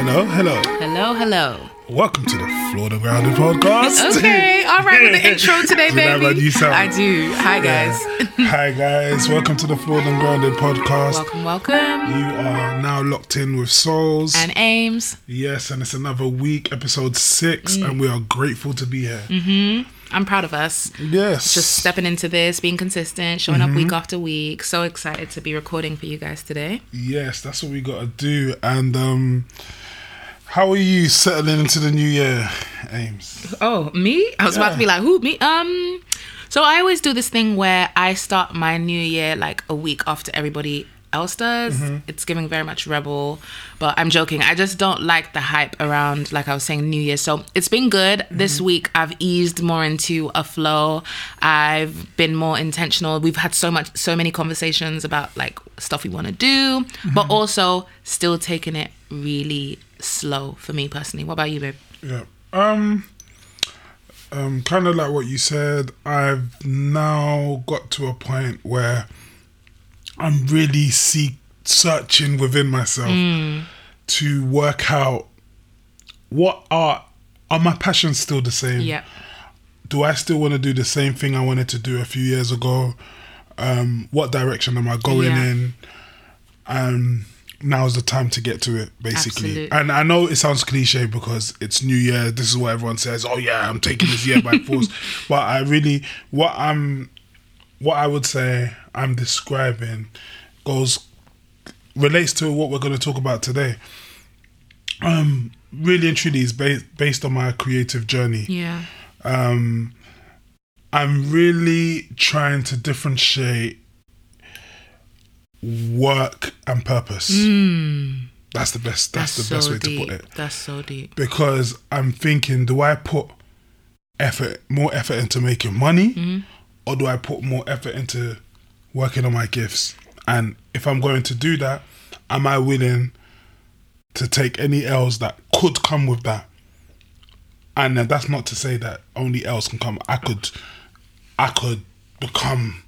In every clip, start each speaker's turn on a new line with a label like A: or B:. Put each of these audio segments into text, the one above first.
A: Hello, hello.
B: Hello, hello.
A: Welcome to the Flawed and Grounded podcast.
B: Okay, all right with the intro today, baby. I do. Hi, guys.
A: Hi guys, welcome to the Flawed and Grounded podcast.
B: welcome, welcome.
A: You are now locked in with Souls.
B: And Ames.
A: yes, and it's another week, episode six,
B: Mm.
A: and we are grateful to be here.
B: I'm proud of us.
A: Yes.
B: Just stepping into this, being consistent, showing
A: Mm-hmm.
B: up week after week. So excited to be recording for you guys today.
A: Yes, that's what we gotta do. And um how are you settling into the new year, Ames?
B: Oh, me? I was about to be like, who? Me? Um, so I always do this thing where I start my new year like a week after everybody else does.
A: Mm-hmm.
B: It's giving very much rebel, but I'm joking. I just don't like the hype around, like I was saying, New Year. So it's been good. This week I've eased more into a flow. I've been more intentional. We've had so much, so many conversations about like stuff we want to do, but also still taking it really slow for me personally. What about you, babe?
A: Yeah. Um um kind of like what you said, I've now got to a point where I'm really seek searching within myself to work out what are are my passions still the same?
B: Yeah.
A: do I still want to do the same thing I wanted to do a few years ago? Um, what direction am I going
B: Yeah.
A: in? Um, now's the time to get to it, basically.
B: Absolutely.
A: And I know it sounds cliche because it's New Year. This is what everyone says. Oh yeah, I'm taking this year by force. But I really, what I'm, what I would say I'm describing, goes relates to what we're going to talk about today. Um, really and truly is based based on my creative journey
B: Yeah.
A: um, I'm really trying to differentiate work and purpose. That's the best. That's, the best
B: so
A: way
B: deep.
A: to put it.
B: That's so deep.
A: Because I'm thinking, do I put effort, more effort into making money,
B: Mm-hmm.
A: Or do I put more effort into working on my gifts? And if I'm going to do that, am I willing to take any L's that could come with that? And that's not to say that only L's can come. I could, I could become.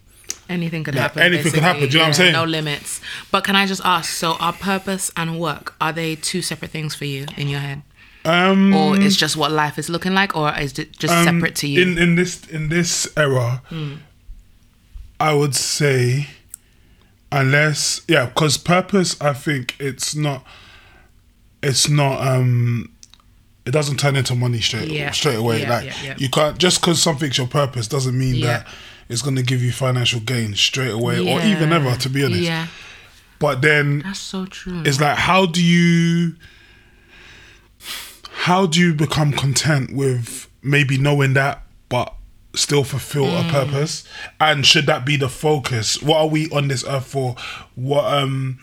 B: Anything could
A: Yeah,
B: happen.
A: anything could happen, do you know what I'm saying?
B: No limits. But can I just ask? So, are purpose and work are they two separate things for you in your head,
A: Um,
B: or is just what life is looking like, or is it just
A: um,
B: separate to you?
A: In in this in this era, I would say, unless yeah, because purpose, I think it's not, it's not um. It doesn't turn into money straight
B: Yeah.
A: straight away.
B: Yeah,
A: like
B: yeah,
A: you can't just because something's your purpose doesn't mean that it's going to give you financial gain straight away or even ever. To be honest,
B: yeah,
A: but then
B: that's so true.
A: it's like how do you how do you become content with maybe knowing that but still fulfill
B: Mm.
A: a purpose? And should that be the focus? What are we on this earth for? What um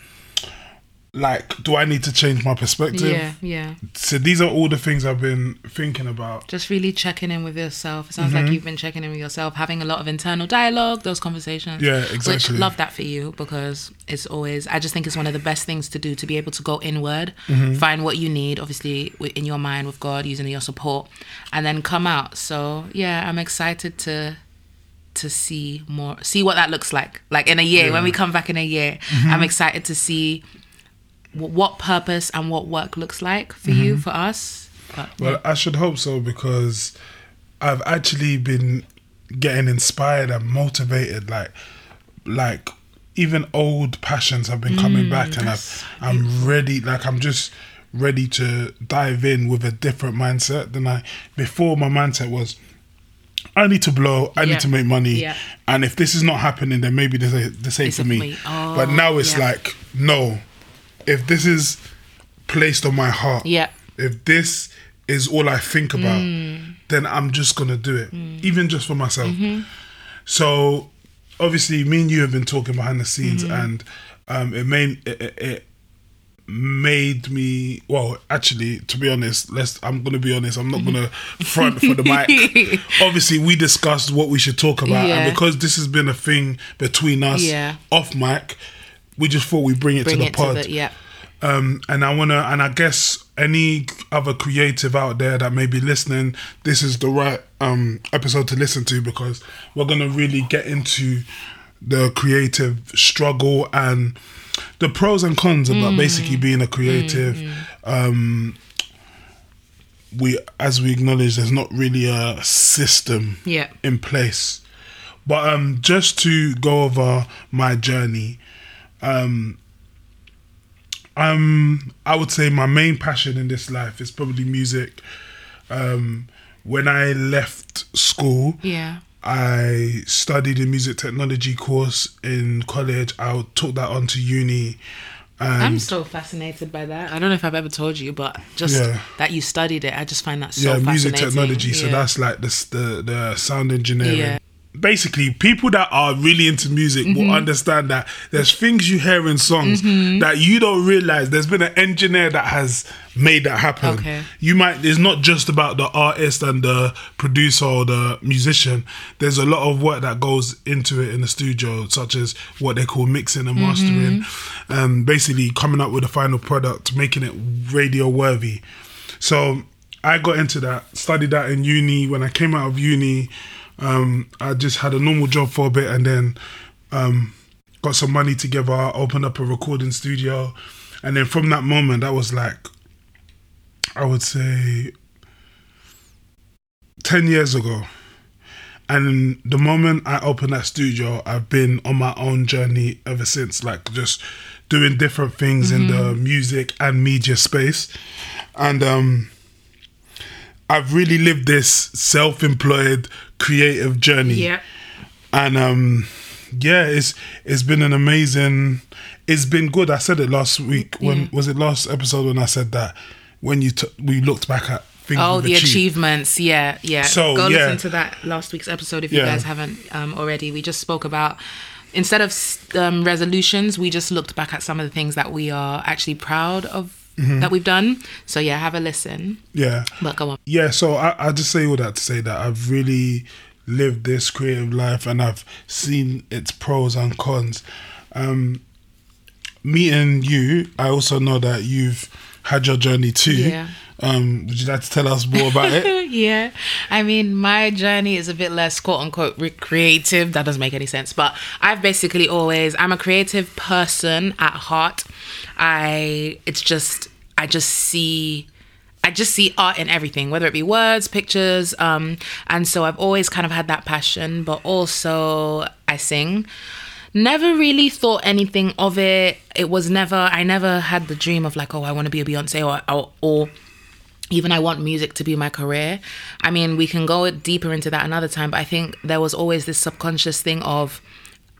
A: like do i need to change my perspective
B: yeah, yeah.
A: so these are all the things i've been thinking about
B: Just really checking in with yourself. It sounds
A: Mm-hmm.
B: like you've been checking in with yourself, having a lot of internal dialogue, those conversations.
A: Yeah,
B: Which
A: exactly.
B: love that for you because it's always. I just think it's one of the best things to do to be able to go inward,
A: Mm-hmm.
B: find what you need, obviously in your mind with God, using your support, and then come out. So yeah, I'm excited to to see more, see what that looks like. Like in a year, when we come back in a year,
A: Mm-hmm.
B: I'm excited to see what purpose and what work looks like for you, mm-hmm. for us. But,
A: Well, I should hope so because I've actually been getting inspired and motivated. Like, like even old passions have been coming mm, back, and I've, I'm ready. Like, I'm just ready to dive in with a different mindset than I before. My mindset was. I need to blow. I
B: Yeah.
A: need to make money,
B: Yeah.
A: and if this is not happening, then maybe this ain't, this ain't
B: It's
A: for me.
B: me. Oh,
A: but now it's oh,
B: yeah.
A: like, no. If this is placed on my heart,
B: yeah.
A: if this is all I think about, mm. then I'm just gonna do it, mm. even just for myself. Mm-hmm. So, obviously, me and you have been talking behind the scenes, mm-hmm. and um, it made it, it, it made me well. Actually, to be honest, let's. I'm gonna be honest. I'm not gonna front for the mic. Obviously, we discussed what we should talk about,
B: Yeah.
A: and because this has been a thing between us
B: Yeah.
A: off mic, we just thought we'd bring it
B: Bring
A: to the
B: it
A: pod
B: to the yeah.
A: um, and I wanna, and I guess any other creative out there that may be listening, this is the right um episode to listen to because we're gonna really get into the creative struggle and the pros and cons about basically being a creative, um, we, as we acknowledge, there's not really a system
B: Yeah.
A: in place. But um, just to go over my journey, um, um, I would say my main passion in this life is probably music. Um, when I left school,
B: Yeah.
A: I studied a music technology course in college. I took that on to uni. And
B: I'm so fascinated by that. I don't know if I've ever told you, but just
A: Yeah.
B: that you studied it, I just find that so
A: yeah, music technology. So that's like the the, the sound engineering.
B: Yeah.
A: Basically, people that are really into music
B: Mm-hmm.
A: will understand that there's things you hear in songs
B: Mm-hmm.
A: that you don't realize. There's been an engineer that has made that happen.
B: Okay.
A: You might. It's not just about the artist and the producer or the musician. There's a lot of work that goes into it in the studio, such as what they call mixing and mastering,
B: Mm-hmm.
A: um, basically coming up with a final product, making it radio worthy. So I got into that, studied that in uni. When I came out of uni, um, I just had a normal job for a bit and then um, got some money together, opened up a recording studio. And then from that moment, that was like, I would say 10 years ago. And the moment I opened that studio, I've been on my own journey ever since, like just doing different things in the music and media space. And um, I've really lived this self employed creative journey
B: Yeah.
A: and um yeah it's it's been an amazing it's been good i said it last week when
B: Yeah.
A: was it last episode when i said that when you t- we looked back at things
B: Oh, the
A: achieved.
B: achievements. Yeah, yeah.
A: So,
B: Go
A: yeah.
B: listen to that last week's episode if you guys haven't um, already. We just spoke about instead of um, resolutions, we just looked back at some of the things that we are actually proud of
A: Mm-hmm.
B: that we've done. So yeah, have a listen.
A: yeah
B: But go on.
A: yeah so I, I just say all that to say that i've really lived this creative life and i've seen its pros and cons um meeting you i also know that you've had your journey too
B: Yeah.
A: um would you like to tell us more about it
B: yeah. I mean, my journey is a bit less quote unquote re- creative. That doesn't make any sense. But I've basically always, I'm a creative person at heart. I, it's just, I just see. I just see art in everything, whether it be words, pictures, um, and so I've always kind of had that passion. But also, I sing. Never really thought anything of it. It was never. I never had the dream of like, oh, I want to be a Beyonce or or, or even I want music to be my career. I mean, we can go deeper into that another time, but I think there was always this subconscious thing of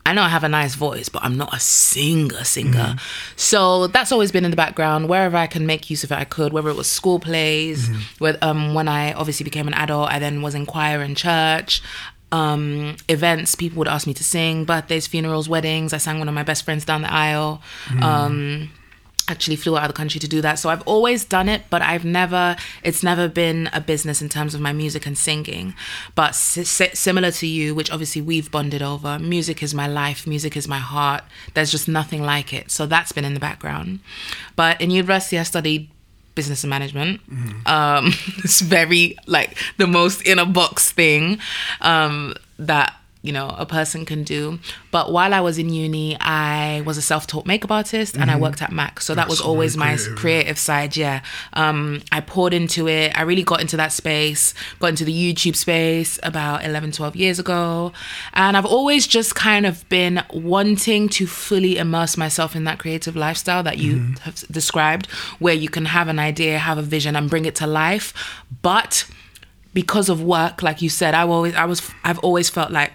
B: I know I have a nice voice, but I'm not a singer singer. So that's always been in the background. Wherever I can make use of it, I could. Whether it was school plays, with um when I obviously became an adult, I then was in choir in church. Um, events, people would ask me to sing, birthdays, funerals, weddings. I sang one of my best friends down the aisle. Um, actually flew out of the country to do that. So I've always done it, but I've never, it's never been a business in terms of my music and singing. But si- si- similar to you, which obviously we've bonded over, music is my life, music is my heart. There's just nothing like it. So that's been in the background. But in university, I studied business and management. Um, it's very like the most in a box thing um, that you know a person can do. But while I was in uni, I was a self-taught makeup artist and I worked at Mac, so that was always my
A: creative,
B: creative side. Yeah, um, I poured into it. I really got into that space. Got into the YouTube space about 11, 12 years ago, and I've always just kind of been wanting to fully immerse myself in that creative lifestyle that you
A: Mm-hmm.
B: have described, where you can have an idea, have a vision, and bring it to life, but because of work like you said i always i was i've always felt like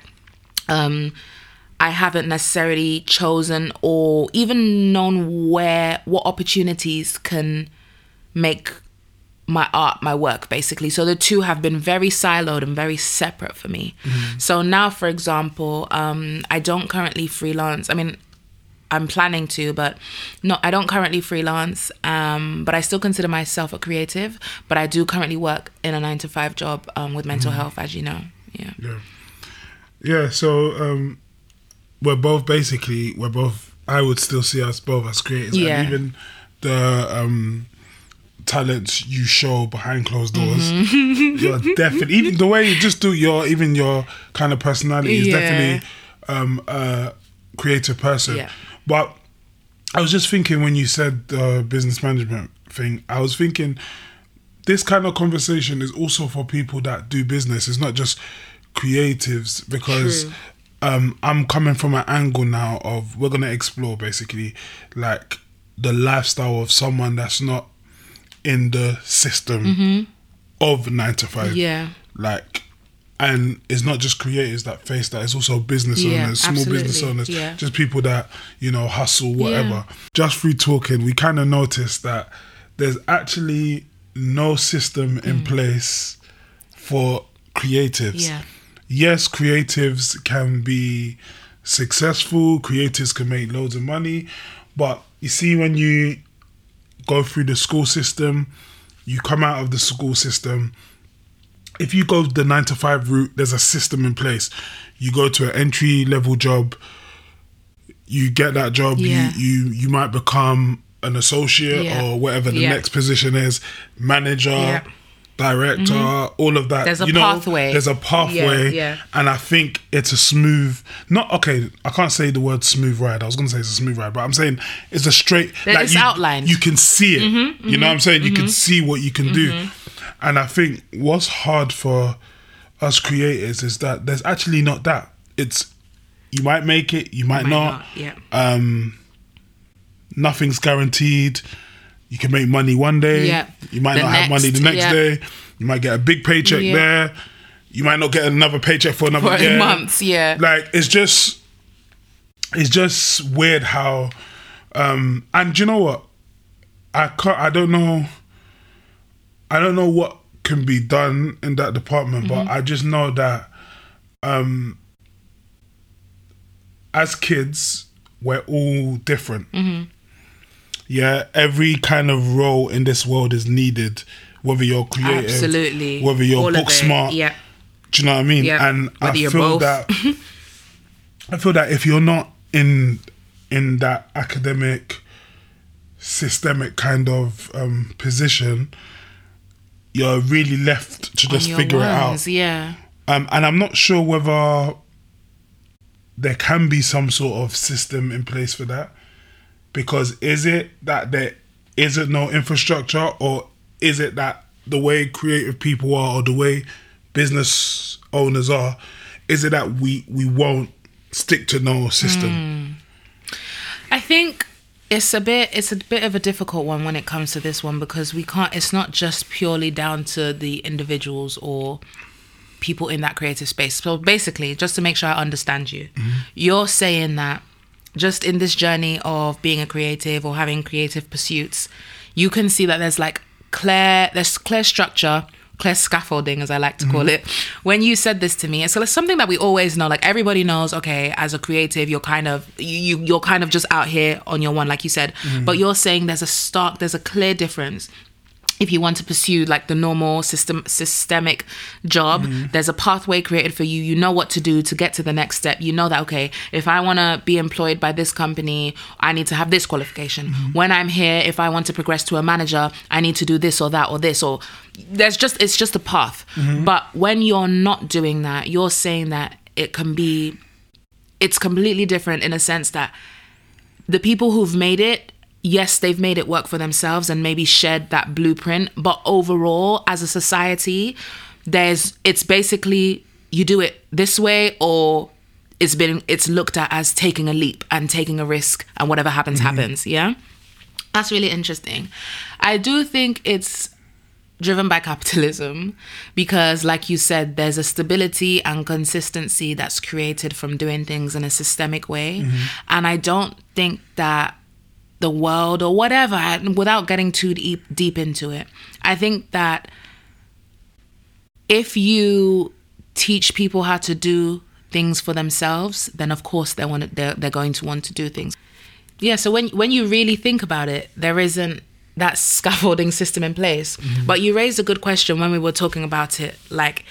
B: um i haven't necessarily chosen or even known where what opportunities can make my art my work basically so the two have been very siloed and very separate for me so now for example um i don't currently freelance i mean I'm planning to, but no, I don't currently freelance. Um, but I still consider myself a creative. But I do currently work in a nine to five job um, with mental health, as you know. Yeah.
A: Yeah. Yeah, so um we're both basically we're both I would still see us both as creators.
B: Yeah.
A: And even the um talents you show behind closed doors.
B: Mm-hmm.
A: You're definitely even the way you just do your even your kind of personality is
B: Yeah.
A: definitely um a creative person.
B: Yeah.
A: But I was just thinking when you said uh, business management, thing, I was thinking this kind of conversation is also for people that do business. It's not just creatives because um, I'm coming from an angle now of we're gonna explore basically like the lifestyle of someone that's not in the system of nine to five.
B: Mm-hmm. Yeah.
A: Like and it's not just creators that face that, it's also business
B: Yeah,
A: owners, small business owners,
B: Yeah.
A: just people that, you know, hustle, whatever. Just through talking, we kind of noticed that there's actually no system in
B: Mm.
A: place for creatives. Yes, creatives can be successful, creatives can make loads of money, but you see, when you go through the school system, you come out of the school system. If you go the nine to five route, there's a system in place. You go to an entry level job, you get that job,
B: Yeah.
A: you, you you might become an associate
B: Yeah.
A: or whatever the
B: Yeah.
A: next position is, manager,
B: Yeah.
A: director, all of that.
B: Mm-hmm. There's a
A: you know,
B: pathway.
A: There's a pathway,
B: yeah.
A: and I think it's a smooth. Not okay. I can't say the word smooth ride. I was gonna say it's a smooth ride, but I'm saying it's a straight.
B: That it's
A: you,
B: outlined. Mm-hmm,
A: You can see it. you know what I'm saying? You can see what you can do, and I think what's hard for us creators is that there's actually not that. It's you might make it, you might,
B: Might
A: not.
B: not, yeah.
A: Um, nothing's guaranteed. You can make money one day.
B: Yeah.
A: You might
B: The
A: not have money the
B: next,
A: next
B: yeah.
A: day. You might get a big paycheck
B: Yeah.
A: there. You might not get another paycheck for another
B: For
A: year.
B: months, yeah.
A: Like it's just, it's just weird how, um, and you know what? I can't. I don't know. I don't know what can be done in that department,
B: Mm-hmm.
A: but I just know that, um, as kids, we're all different.
B: Mm-hmm.
A: Yeah, every kind of role in this world is needed, whether you're creative,
B: Absolutely.
A: whether you're
B: All
A: book smart.
B: Yeah.
A: Do you know what I mean?
B: Yeah.
A: And I
B: Whether you're
A: feel
B: both.
A: that I feel that if you're not in in that academic systemic kind of um, position, you're really left to just figure it out.
B: Yeah.
A: Um, and I'm not sure whether there can be some sort of system in place for that. Because is it that there isn't no infrastructure, or is it that the way creative people are, or the way business owners are, is it that we we won't stick to no system? Hmm.
B: I think it's a bit it's a bit of a difficult one when it comes to this one because we can't it's not just purely down to the individuals or people in that creative space. So basically, just to make sure I understand you, mm-hmm. you're saying that just in this journey of being a creative or having creative pursuits, you can see that there's like clear there's clear structure clear scaffolding as i like to call mm-hmm. it. When you said this to me so it's something that we always know like everybody knows okay as a creative you're kind of you you- you're kind of just out here on your one like you said. Mm-hmm. But you're saying there's a stark there's a clear difference if you want to pursue like the normal system systemic job mm-hmm. there's a pathway created for you. You know what to do to get to the next step. You know that okay if i want to be employed by this company i need to have this qualification. Mm-hmm. When i'm here if i want to progress to a manager i need to do this or that or this or there's just it's just a path. Mm-hmm. But when you're not doing that you're saying that it can be it's completely different in a sense that the people who've made it yes they've made it work for themselves and maybe shared that blueprint but overall as a society there's it's basically you do it this way or it's been it's looked at as taking a leap and taking a risk and whatever happens mm-hmm. happens yeah? That's really interesting. I do think it's driven by capitalism because like you said there's a stability and consistency that's created from doing things in a systemic way. Mm-hmm. And i don't think that the world or whatever without getting too deep deep into it. I think that if you teach people how to do things for themselves then of course they want they're, they're going to want to do things. Yeah so when when you really think about it there isn't that scaffolding system in place. Mm-hmm. But you raised a good question when we were talking about it. Like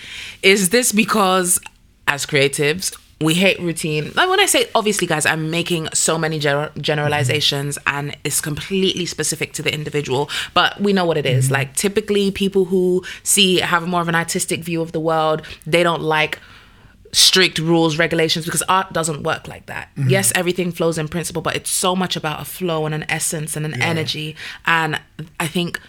B: is this because as creatives we hate routine. Like when i say obviously guys i'm making so many gener- generalizations mm-hmm. and it's completely specific to the individual but we know what it is. Mm-hmm. like typically people who see have more of an artistic view of the world they don't like strict rules regulations because art doesn't work like that. Mm-hmm. Yes everything flows in principle but it's so much about a flow and an essence and an energy. And i think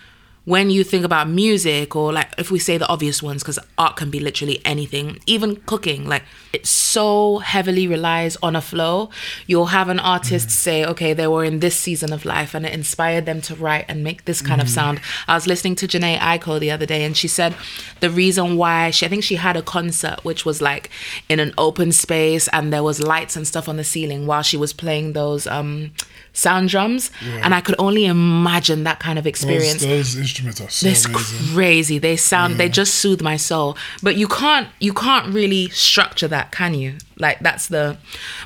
B: when you think about music or like if we say the obvious ones because art can be literally anything even cooking like it so heavily relies on a flow. You'll have an artist say okay they were in this season of life and it inspired them to write and make this kind of sound. I was listening to Jhené Aiko the other day and she said the reason why she i think she had a concert which was like in an open space and there was lights and stuff on the ceiling while she was playing those um sound drums and i could only imagine that kind of experience
A: those instruments are so
B: it's crazy. They sound they just soothe my soul. But you can't you can't really structure that, can you? Like that's the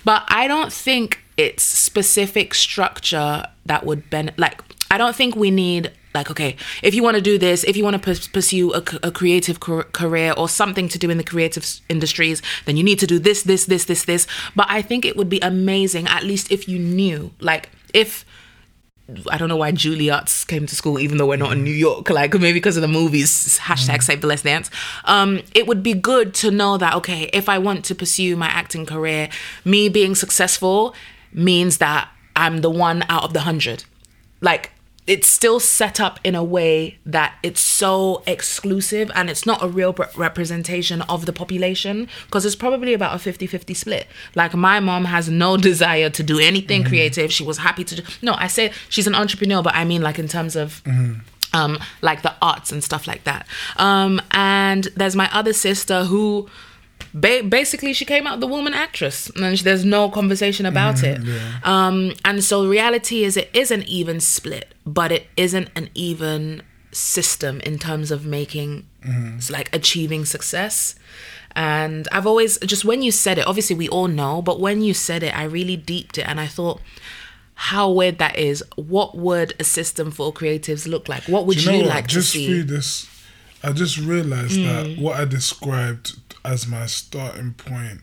B: but I don't think it's specific structure that would ben like I don't think we need like okay if you want to do this if you want to pers- pursue a, c- a creative car- career or something to do in the creative s- industries then you need to do this this this this this but i think it would be amazing at least if you knew like if I don't know why Juilliard's came to school, even though we're not in New York. Like maybe because of the movies. Hashtag Save the Last Dance. Um, it would be good to know that okay, if I want to pursue my acting career, me being successful means that I'm the one out of the hundred. Like it's still set up in a way that it's so exclusive and it's not a real re- representation of the population because it's probably about a 50-50 split. Like my mom has no desire to do anything creative. She was happy to do no i say she's an entrepreneur but i mean like in terms of um like the arts and stuff like that. Um and there's my other sister who ba- basically she came out the woman actress and sh- there's no conversation about it. Um and so reality is it is an even split but it isn't an even system in terms of making s- like achieving success. And i've always just when you said it obviously we all know but when you said it i really deeped it and i thought how weird that is. What would a system for creatives look like? What would
A: Do
B: you,
A: you what?
B: like to
A: Just
B: see?
A: through this, I just realized that mm. what I described as my starting point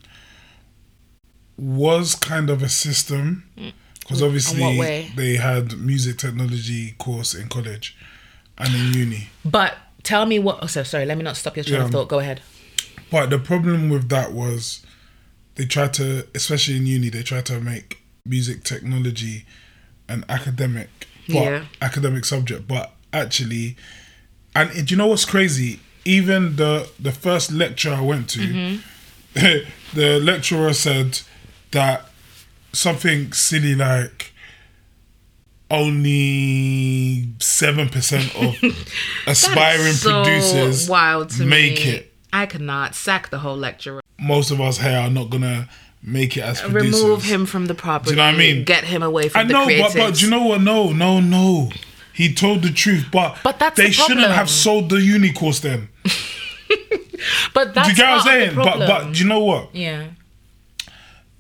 A: was kind of a system mm. because obviously they had music technology course in college and in uni.
B: But tell me what. Oh, so sorry. Let me not stop your train
A: Yeah.
B: of thought. Go ahead.
A: But the problem with that was they tried to, especially in uni, they tried to make music technology an academic, but
B: Yeah.
A: academic subject. But actually, and do you know what's crazy? Even the the first lecture I went to,
B: Mm-hmm.
A: the lecturer said that something silly like only seven percent of aspiring
B: so
A: producers
B: wild to
A: make
B: me.
A: it
B: I cannot sack the whole lecturer.
A: most of us here are not gonna make it as producers.
B: Remove him from the property.
A: Do you know what I mean?
B: Get him away from
A: I
B: the
A: know,
B: creatives.
A: but but do you know what? No, no, no. He told the truth, but
B: But that's
A: they
B: the
A: shouldn't have sold the uni course then.
B: but that's
A: Do you get what I'm
B: part of the
A: saying? But but do you know what?
B: yeah,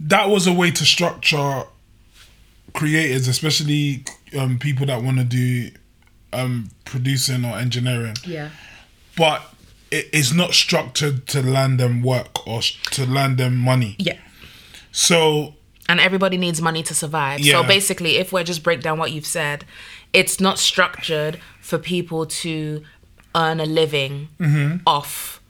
A: That was a way to structure creators, especially um, people that want to do um, producing or engineering.
B: yeah,
A: But it is not structured to land them work or to land them money.
B: yeah.
A: So
B: And everybody needs money to survive.
A: Yeah.
B: So basically, if we're just break down what you've said, it's not structured for people to earn a living
A: Mm-hmm.
B: off.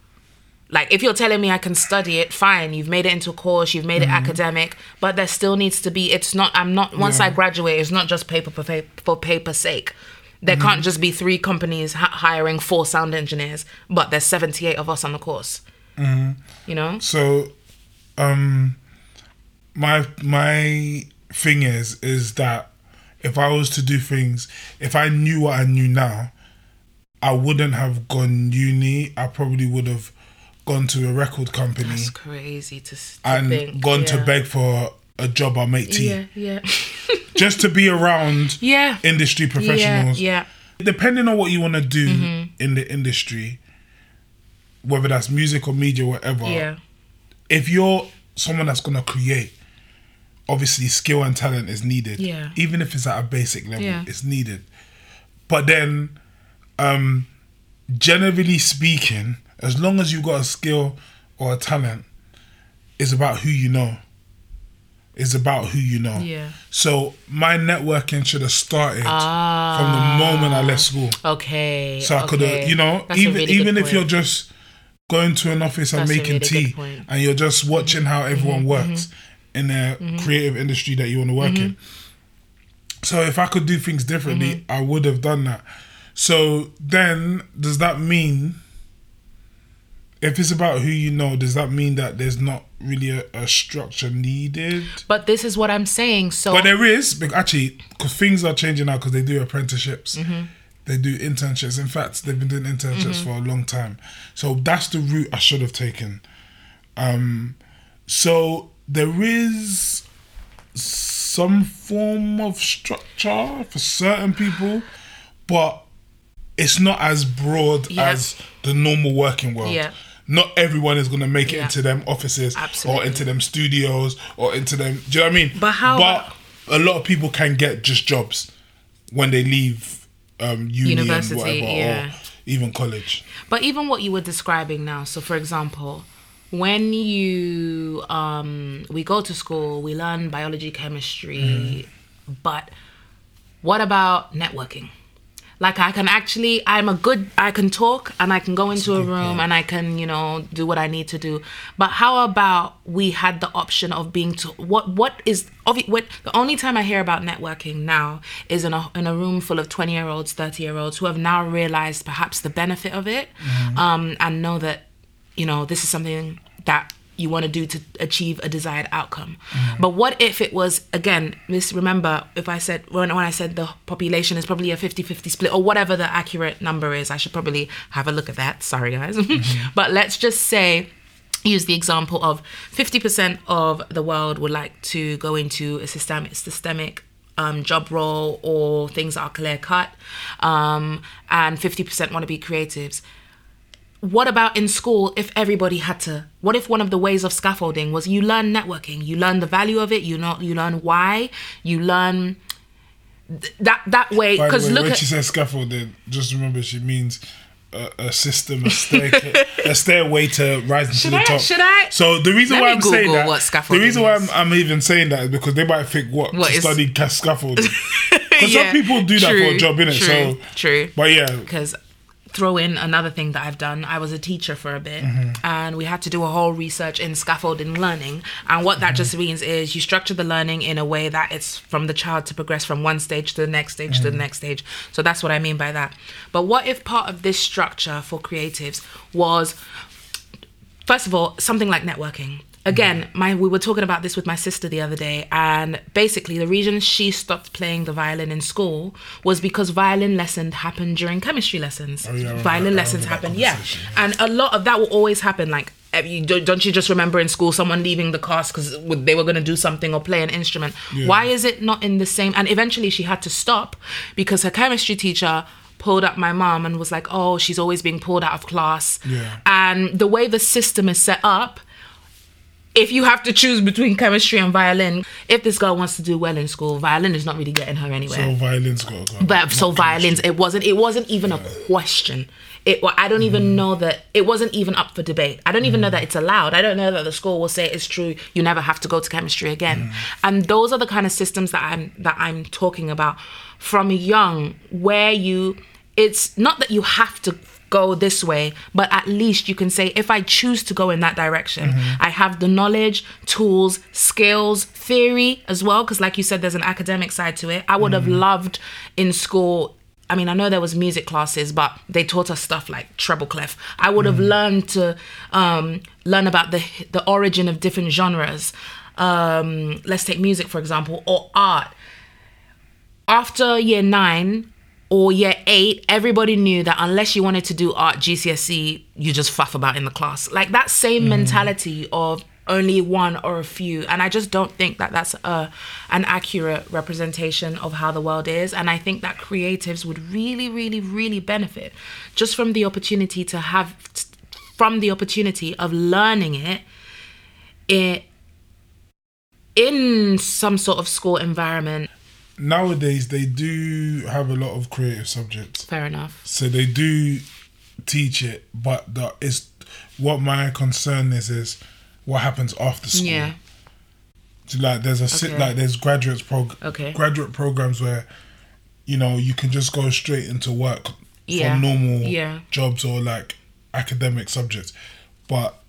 B: Like if you're telling me I can study it, fine. You've made it into a course, you've made it academic, but there still needs to be. It's not. I'm not. Once I
A: Mm-hmm.
B: Graduate, it's not just paper for paper, for paper's sake. There
A: Mm-hmm.
B: can't just be three companies h- hiring four sound engineers, but there's 78 of us on the course.
A: Mm-hmm.
B: You know.
A: So, um, my my thing is is that if I was to do things, if I knew what I knew now, I wouldn't have gone uni. I probably would have gone to a record company
B: It's crazy to, to
A: and
B: think.
A: gone to beg for a job make tea,
B: Yeah, yeah.
A: just to be around
B: Yeah.
A: industry professionals.
B: Yeah, yeah.
A: Depending on what you want to do
B: Mm-hmm.
A: in the industry, whether that's music or media, or whatever.
B: Yeah.
A: if you're someone that's gonna create, obviously skill and talent is needed.
B: Yeah.
A: Even if it's at a basic level,
B: Yeah.
A: it's needed. But then, um, generally speaking, as long as you've got a skill or a talent, it's about who you know. It's about who you know.
B: Yeah.
A: So my networking should have started
B: Ah.
A: from the moment I left school.
B: Okay.
A: So I could have, you know,
B: That's
A: even
B: really
A: even if
B: point.
A: you're just going to an office and
B: That's
A: making
B: really
A: tea and you're just watching how everyone
B: Mm-hmm.
A: works in a creative industry that you want to work in. So if I could do things differently,
B: Mm-hmm.
A: I would have done that. So then does that mean if it's about who you know, does that mean that there's not really a, a structure needed?
B: But this is what I'm saying. So
A: But there is, actually, because things are changing now because they do apprenticeships.
B: Mm-hmm.
A: They do internships. In fact, they've been doing internships
B: Mm-hmm.
A: for a long time. So that's the route I should have taken. Um, so there is some form of structure for certain people, but it's not as broad
B: Yeah.
A: as the normal working world.
B: Yeah.
A: Not everyone is going to make it
B: Yeah.
A: into them offices or into them studios or into them. Do you know what I mean?
B: But how
A: But a lot of people can get just jobs when they leave um, uni
B: University,
A: whatever,
B: yeah.
A: or even college.
B: But even what you were describing now, so for example, when you um we go to school, we learn biology, chemistry, but what about networking? Like I can actually I'm a good I can talk and I can go into a room and I can, you know, do what I need to do. But how about we had the option of being to what what is what the only time I hear about networking now is in a in a room full of 20 year olds, 30 year olds who have now realized perhaps the benefit of it um and know that you know this is something that you want to do to achieve a desired outcome. But what if it was again, Miss remember if I said when when I said the population is probably a 50-50 split or whatever the accurate number is, I should probably have a look at that. Sorry guys. but let's just say use the example of 50% of the world would like to go into a systemic systemic um, job role or things that are clear cut um, and 50% want to be creatives what about in school if everybody had to what if one of the ways of scaffolding was you learn networking you learn the value of it you know you learn why you learn th- that that way because look
A: when
B: at
A: she says scaffolding, just remember she means a, a system, a stair, a stairway to rising
B: Should
A: to the
B: I-
A: top.
B: should I-
A: So the reason why I'm saying that, the reason why I'm. I'm even saying that is because they might think what,
B: What
A: to
B: is-
A: study scaffolding. Because
B: Yeah,
A: some people do that for a
B: true,
A: job, innit?
B: true,
A: So,
B: true
A: but yeah,
B: because throw in another thing that I've done. I was a teacher for a bit,
A: Mm-hmm.
B: and we had to do a whole research in scaffolding learning. And what that
A: Mm-hmm.
B: just means is you structure the learning in a way that it's from the child to progress from one stage to the next stage to
A: Mm-hmm.
B: the next stage. So that's what I mean by that. But what if part of this structure for creatives was first of all, something like networking. Again, my we were talking about this with my sister the other day, and basically the reason she stopped playing the violin in school was because violin lessons happened during chemistry lessons.
A: Oh, yeah,
B: violin
A: I
B: lessons
A: remember that
B: happen, yeah, and a lot of that will always happen. Like, eh, don't you just remember in school someone leaving the class because they were going to do something or play an instrument? Why is it not in the same? And eventually she had to stop because her chemistry teacher pulled up my mom and was like, "Oh, she's always being pulled out of class."
A: Yeah.
B: And the way the system is set up, if you have to choose between chemistry and violin, if this girl wants to do well in school, violin is not really getting her anywhere.
A: so violins got go.
B: but so violins, it wasn't. It wasn't even a question. It. I don't even mm. know that it wasn't even up for debate. I don't even know mm. that it's allowed. I don't know that the school will say it's true. You never have to go to chemistry again. Mm. And those are the kind of systems that I'm that I'm talking about from young, where you. It's not that you have to go this way, but at least you can say, if I choose to go in that direction, I have the knowledge, tools, skills, theory as well. Because, like you said, there's an academic side to it. I would have loved in school. I mean, I know there was music classes, but they taught us stuff like treble clef. I would have learned to um, learn about the the origin of different genres. Um, let's take music for example, or art after year nine or year eight, everybody knew that unless you wanted to do art GCSE, you just fuff about in the class. Like that same mm. mentality of only one or a few. And I just don't think that that's a, an accurate representation of how the world is. And I think that creatives would really, really, really benefit just from the opportunity to have, from the opportunity of learning it, it in some sort of school environment.
A: Nowadays, they do have a lot of creative subjects.
B: Fair enough.
A: So they do teach it, but the is what my concern is is what happens after school.
B: Yeah.
A: So like there's a sit
B: Okay.
A: like there's graduates prog-
B: Okay.
A: graduate programs where you know you can just go straight into work
B: Yeah.
A: for normal
B: Yeah.
A: jobs or like academic subjects. but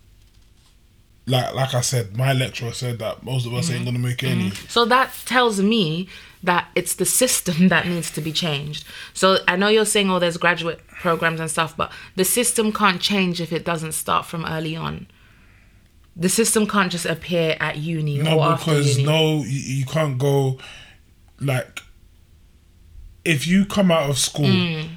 A: like like I said, my lecturer said that most of us ain't mm-hmm. gonna make mm-hmm. any.
B: So that tells me that it's the system that needs to be changed. So I know you're saying, oh, there's graduate programs and stuff, but the system can't change if it doesn't start from early on. The system can't just appear at uni
A: No,
B: or after
A: because
B: uni.
A: no, you, you can't go like if you come out of school.
B: Mm.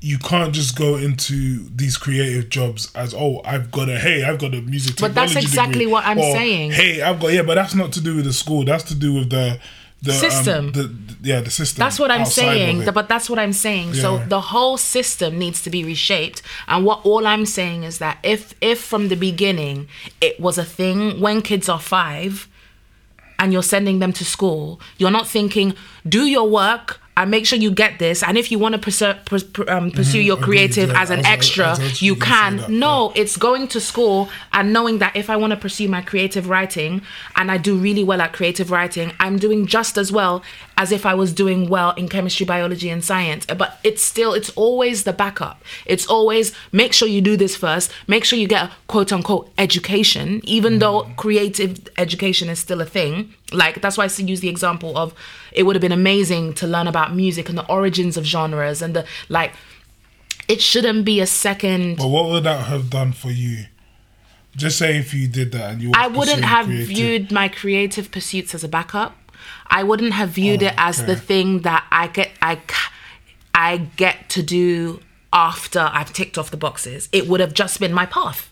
A: You can't just go into these creative jobs as oh I've got a hey I've got a music
B: But that's exactly
A: degree,"
B: what I'm
A: or,
B: saying.
A: Hey I've got yeah but that's not to do with the school that's to do with the the um,
B: System.
A: the, the- yeah the system
B: That's what I'm saying. But that's what I'm saying. So the whole system needs to be reshaped. And what all I'm saying is that if if from the beginning it was a thing when kids are five and you're sending them to school, you're not thinking, do your work and make sure you get this. And if you want to pers- um, pursue your creative
A: yeah.
B: as an
A: I was- I- I
B: extra,
A: was actually
B: you
A: gonna
B: can.
A: that,
B: no, it's going to school and knowing that if I want to pursue my creative writing and I do really well at creative writing, I'm doing just as well as if I was doing well in chemistry, biology, and science. But it's still, it's always the backup. It's always make sure you do this first, make sure you get a quote unquote education, even though creative education is still a thing. Like, that's why I use the example of it would have been amazing to learn about music and the origins of genres and the like. It shouldn't be a second.
A: But what would that have done for you? Just say if you did that and you.
B: I wouldn't have
A: creative-
B: viewed my creative pursuits as a backup. I wouldn't have viewed
A: Oh,
B: it as the thing that I get I I get to do after I've ticked off the boxes. It would have just been my path.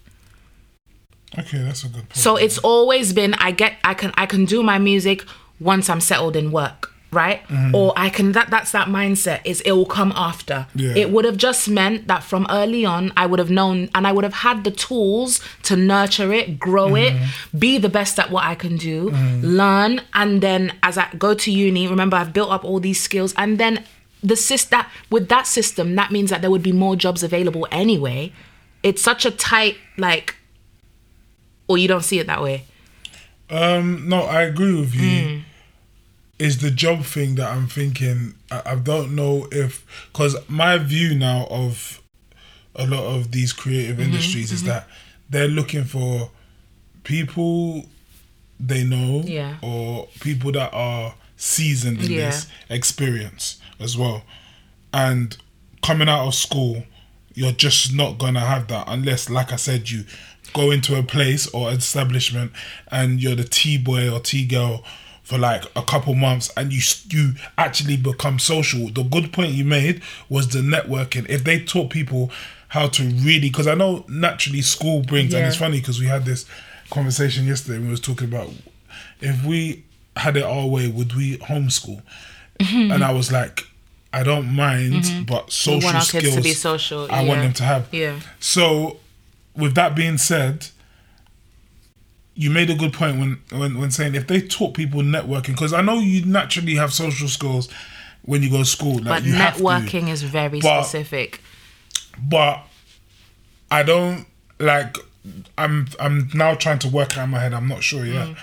A: Okay, that's a good point.
B: So it's always been I get I can I can do my music once I'm settled in work, right? Mm-hmm. Or I can that that's that mindset is it will come after.
A: Yeah.
B: It would have just meant that from early on I would have known and I would have had the tools to nurture it, grow it, mm-hmm. be the best at what I can do, mm-hmm. learn and then as I go to uni, remember I've built up all these skills and then the sys- that with that system that means that there would be more jobs available anyway. It's such a tight like or you don't see it that way.
A: Um, no, I agree with you.
B: Hmm.
A: Is the job thing that I'm thinking? I, I don't know if because my view now of a lot of these creative
B: Mm-hmm,
A: industries is that they're looking for people they know
B: Yeah.
A: or people that are seasoned in
B: Yeah.
A: this experience as well. And coming out of school, you're just not gonna have that unless, like I said, you go into a place or establishment and you're the T boy or T girl for like a couple months and you you actually become social. The good point you made was the networking. If they taught people how to really, because I know naturally school brings, and it's funny because we had this conversation yesterday. We was talking about if we had it our way, would we homeschool? And I was like, I don't mind, but social
B: Mm-hmm. want our
A: skills.
B: kids to be social,
A: I want them to have.
B: Yeah.
A: So, with that being said, you made a good point when when, when saying if they taught people networking, because I know you naturally have social skills when you go to school. Like
B: But
A: you have to.
B: networking is very
A: But-
B: specific.
A: but I don't like. I'm I'm now trying to work out in my head. I'm not sure yet.
B: Mm.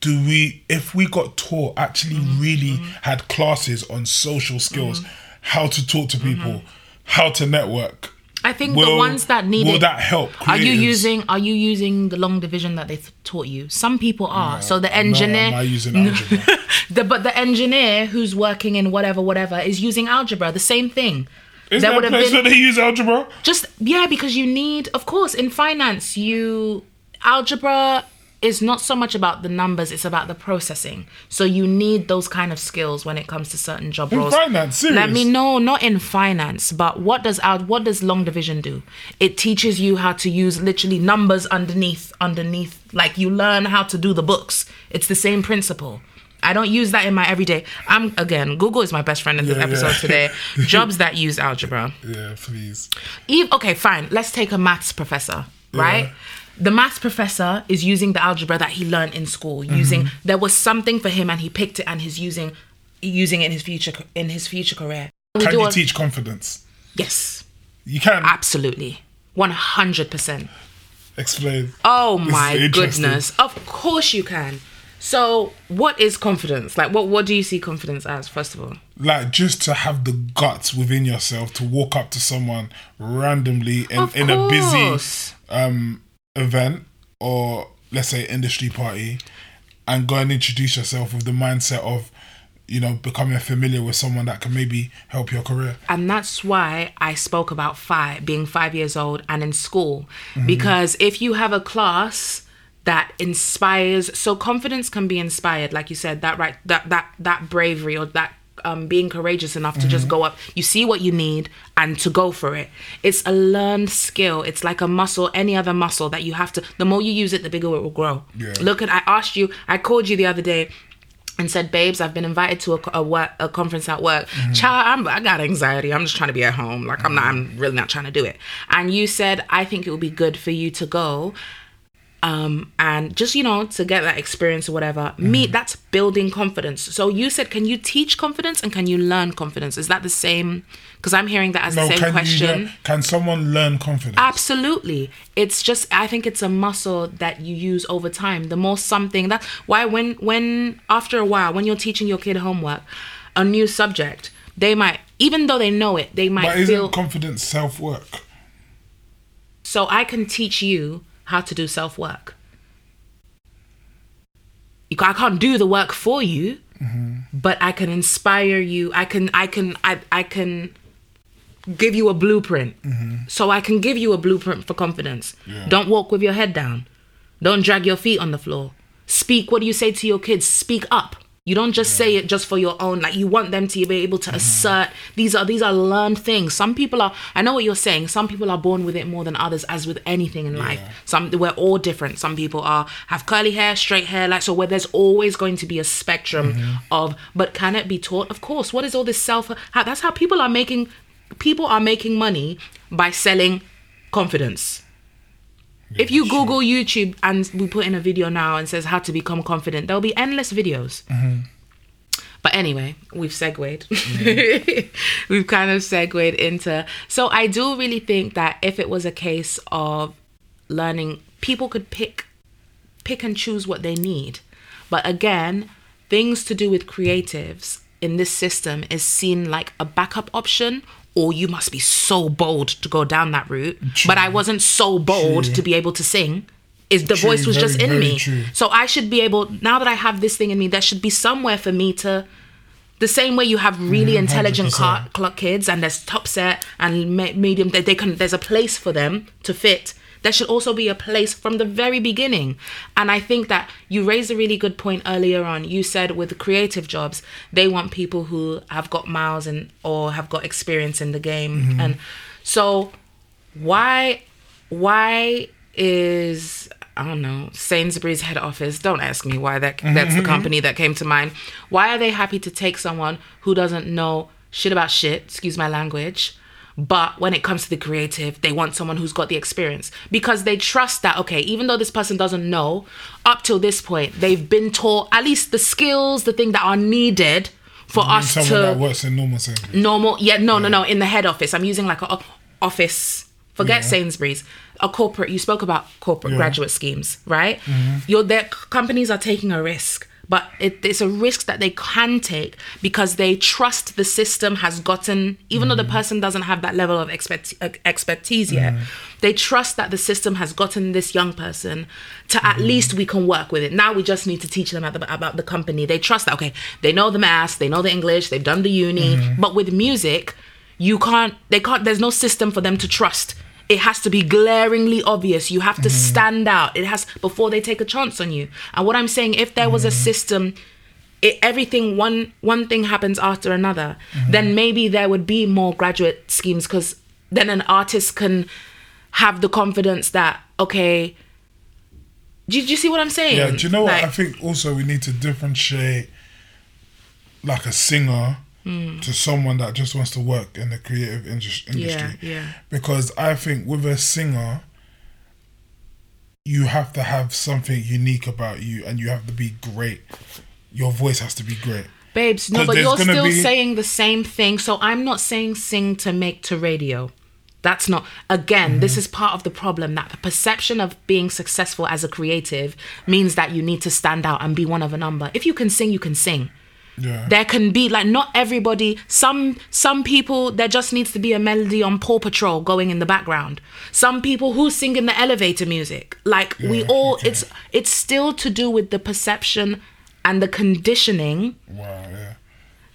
A: Do we, if we got taught, actually
B: Mm-hmm.
A: really had classes on social skills, how to talk to people,
B: Mm-hmm.
A: how to network?
B: I think
A: Will-
B: the ones that need
A: will
B: it.
A: that help?
B: Are you using Are you using the long division that they taught you? Some people are. so the
A: No,
B: engineer,
A: am I using algebra?
B: the but the engineer who's working in whatever whatever is using algebra. The same thing.
A: Is
B: There
A: there a place
B: been-
A: where they use algebra?
B: Just yeah, because you need, of course, in finance, you algebra is not so much about the numbers; it's about the processing. So you need those kind of skills when it comes to certain job
A: In
B: roles.
A: finance, serious?
B: Let me know, not in finance, but what does out what does long division do? It teaches you how to use literally numbers underneath underneath like you learn how to do the books. It's the same principle. I don't use that in my everyday. I'm again, Google is my best friend in this
A: Yeah, yeah.
B: episode today. Jobs that use algebra.
A: Yeah, please.
B: Eve, okay, fine. Let's take a maths professor, right? The maths professor is using the algebra that he learned in school. Using there was something for him, and he picked it, and he's using using it in his future in his future career. We
A: Can you
B: a-
A: teach confidence?
B: Yes,
A: You can
B: absolutely, one hundred percent.
A: explain.
B: Oh my goodness! Of course you can. So, what is confidence? Like, what what do you see confidence as? First of all,
A: like just to have the guts within yourself to walk up to someone randomly in, in a busy um event or let's say industry party and go and introduce yourself with the mindset of you know becoming familiar with someone that can maybe help your career.
B: And that's why I spoke about five being five years old and in school. Mm-hmm. Because if you have a class that inspires so confidence can be inspired like you said that right that that that bravery or that um, being courageous enough to just mm-hmm. go up you see what you need and to go for it it's a learned skill it's like a muscle any other muscle that you have to the more you use it the bigger it will grow
A: Yeah.
B: look at i asked you i called you the other day and said, "Babes, I've been invited to a, a work a conference at work. Mm-hmm. Child, I'm, I got anxiety. I'm just trying to be at home. Like I'm not. Mm-hmm. I'm really not trying to do it." And you said, "I think it would be good for you to go." Um, and just you know to get that experience or whatever me that's building confidence. So you said can you teach confidence and can you learn confidence? Is that the same? Because i'm hearing that as
A: no
B: the same
A: can
B: question.
A: learn, can someone learn confidence?
B: Absolutely. It's just I think it's a muscle that you use over time. The more something that why when when after a while when you're teaching your kid homework, a new subject, they might even though they know it, they might
A: but isn't
B: feel
A: confidence self-work?
B: So I can teach you how to do self-work. I can't do the work for you, mm-hmm. but I can inspire you. I can I can I I can give you a blueprint. Mm-hmm. So I can give you a blueprint for confidence.
A: Yeah.
B: Don't walk with your head down. Don't drag your feet on the floor. Speak what do you say to your kids? Speak up. You don't just say it just for your own like you want them to be able to mm-hmm. assert these are these are learned things. Some people are I know what you're saying. Some people are born with it more than others as with anything in life. Some we're all different. Some people are have curly hair, straight hair like so where there's always going to be a spectrum mm-hmm. of but can it be taught? Of course. What is all this self how, that's how people are making people are making money by selling confidence. If you Google YouTube and we put in a video now and says how to become confident, there'll be endless videos. Mm-hmm. But anyway, we've segued. we've kind of segued into. So I do really think that if it was a case of learning, people could pick pick and choose what they need. But again, things to do with creatives in this system is seen like a backup option or you must be so bold to go down that route. But I wasn't so bold
A: True.
B: to be able to sing. Is the
A: True,
B: voice was just in me.
A: true.
B: So I should be able now that I have this thing in me, there should be somewhere for me to the same way you have really
A: Mm-hmm,
B: intelligent
A: 100%.
B: car, clock kids and there's top set and medium that they can there's a place for them to fit there should also be a place from the very beginning and i think that you raised a really good point earlier on you said with the creative jobs they want people who have got miles and or have got experience in the game
A: Mm-hmm.
B: and so why why is I don't know Sainsbury's head office. Don't ask me why that that's the company that came to mind. Why are they happy to take someone who doesn't know shit about shit? Excuse my language. But when it comes to the creative, they want someone who's got the experience. Because they trust that okay, even though this person doesn't know, up till this point they've been taught at least the skills, the thing that are needed for us to
A: that works in normal service
B: normal yeah no no no in the head office. I'm using like a office forget sainsbury's a corporate you spoke about corporate graduate schemes right? Mm-hmm. Your their companies are taking a risk but it, it's a risk that they can take because they trust the system has gotten even though the mm. person doesn't have that level of expert, uh, expertise yet mm. they trust that the system has gotten this young person to at mm. least we can work with it. Now we just need to teach them about the, about the company. They trust that okay they know the maths they know the english they've done the uni mm-hmm. but with music you can't they can't there's no system for them to trust it has to be glaringly obvious. You have to mm-hmm. stand out. It has before they take a chance on you. And what i'm saying if there was a mm-hmm. system it, everything one one thing happens after another mm-hmm. then maybe there would be more graduate schemes because then an artist can have the confidence that okay do you, do you see what i'm saying?
A: Yeah, do you know what? I think also we need to differentiate like a singer to someone that just wants to work in the creative indus- industry.
B: yeah. yeah.
A: Because I think with a singer, you have to have something unique about you and you have to be great. Your voice has to be great.
B: Babes, no, but you're still
A: be-
B: saying the same thing. So I'm not saying sing to make to radio. That's not, again, mm-hmm. this is part of the problem that the perception of being successful as a creative means that you need to stand out and be one of a number. If you can sing, you can sing.
A: Yeah.
B: There can be like not everybody. Some some people there just needs to be a melody on Paw Patrol going in the background. Some people who sing in the elevator music. Like we all,
A: okay.
B: it's it's still to do with the perception and the conditioning
A: Wow, yeah.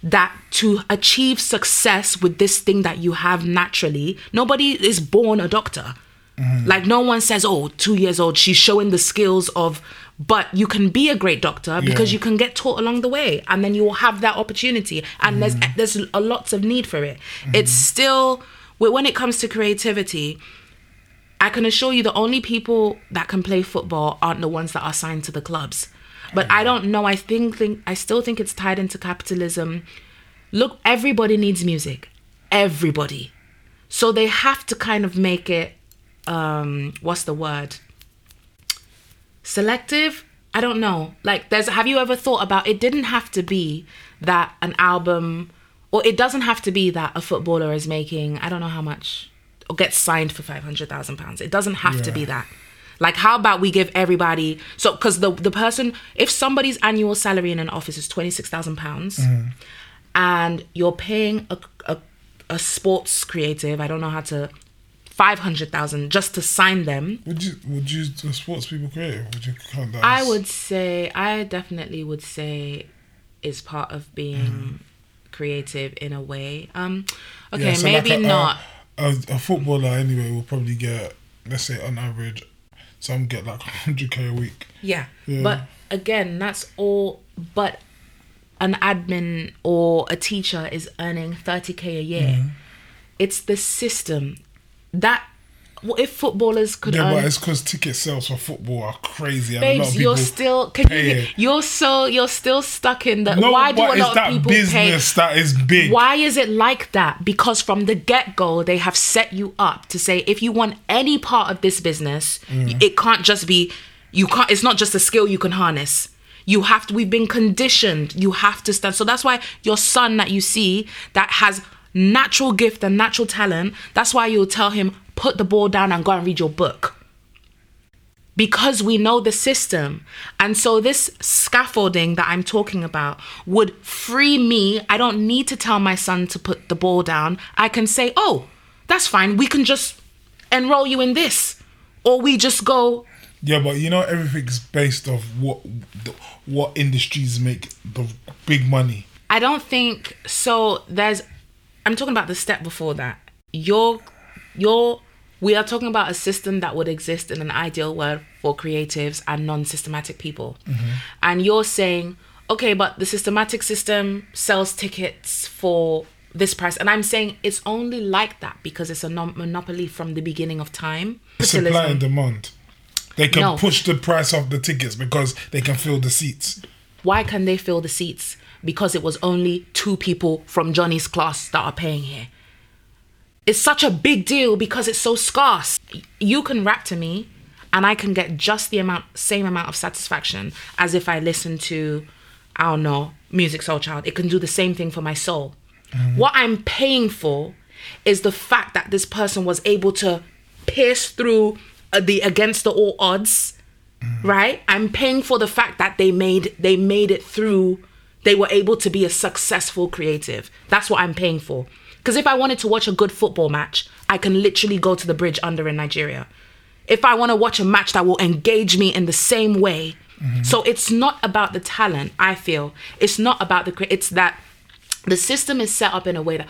B: that to achieve success with this thing that you have naturally, nobody is born a doctor. Mm-hmm. Like no one says, "Oh, two years old, she's showing the skills of." But you can be a great doctor because
A: Yeah.
B: you can get taught along the way, and then you will have that opportunity. And there's there's a lots of need for it. It's still when it comes to creativity. I can assure you, the only people that can play football aren't the ones that are signed to the clubs. But I don't know. I think, think I still think it's tied into capitalism. Look, everybody needs music. Everybody. So they have to kind of make it um what's the word? Selective? I don't know. Like there's have you ever thought about it didn't have to be that an album or it doesn't have to be that a footballer is making I don't know how much or gets signed for 500,000 pounds. It doesn't have to be that. Like how about we give everybody so cuz the the person if somebody's annual salary in an office is 26,000 pounds mm-hmm. and you're paying a, a a sports creative, I don't know how to 500,000 just to sign them.
A: Would you would you the sports people creative? Would you count that?
B: I would say, I definitely would say, is part of being creative in a way. Um, okay,
A: Yeah, so
B: maybe
A: like a-
B: not.
A: A, a footballer anyway will probably get let's say on average, some get like hundred k a week.
B: yeah.
A: Yeah.
B: but again, that's all. But an admin or a teacher is earning thirty k a year.
A: Mm-hmm.
B: It's the system that. What if footballers could
A: Yeah,
B: earn?
A: but it's because ticket sales for football are crazy, and a lot
B: Babes, you're still. Can you?
A: pay.
B: You're so. You're still stuck in the.
A: no,
B: why do a lot of
A: that
B: people pay?
A: business that is big.
B: Why is it like that? Because from the get go, they have set you up to say if you want any part of this business,
A: Mm.
B: it can't just be you can't. It's not just a skill you can harness. You have to. We've been conditioned. You have to stand. So that's why your son that you see that has natural gift and natural talent. That's why you'll tell him put the ball down and go and read your book because we know the system. And so this scaffolding that I'm talking about would free me. I don't need to tell my son to put the ball down. I can say, "Oh, that's fine. We can just enroll you in this." Or we just go,
A: Yeah, but you know everything's based off what what industries make the big money.
B: I don't think so. There's, I'm talking about the step before that. You're, you're, we are talking about a system that would exist in an ideal world for creatives and non-systematic people. Mm-hmm. And you're saying, okay, but the systematic system sells tickets for this price, and I'm saying it's only like that because it's a non- monopoly from the beginning of time.
A: Supply and demand. They can
B: No.
A: push the price of the tickets because they can fill the seats.
B: Why can they fill the seats? Because it was only two people from Johnny's class that are paying here. It's such a big deal because it's so scarce. You can rap to me and I can get just the amount same amount of satisfaction as if I listen to I don't know, Musiq Soulchild. It can do the same thing for my soul. What I'm paying for is the fact that this person was able to pierce through uh, the against the all odds right i'm paying for the fact that they made they made it through they were able to be a successful creative. That's what i'm paying for. Because if i wanted to watch a good football match i can literally go to the bridge under in nigeria. If i want to watch a match that will engage me in the same way so it's not about the talent i feel. It's not about the it's that the system is set up in a way that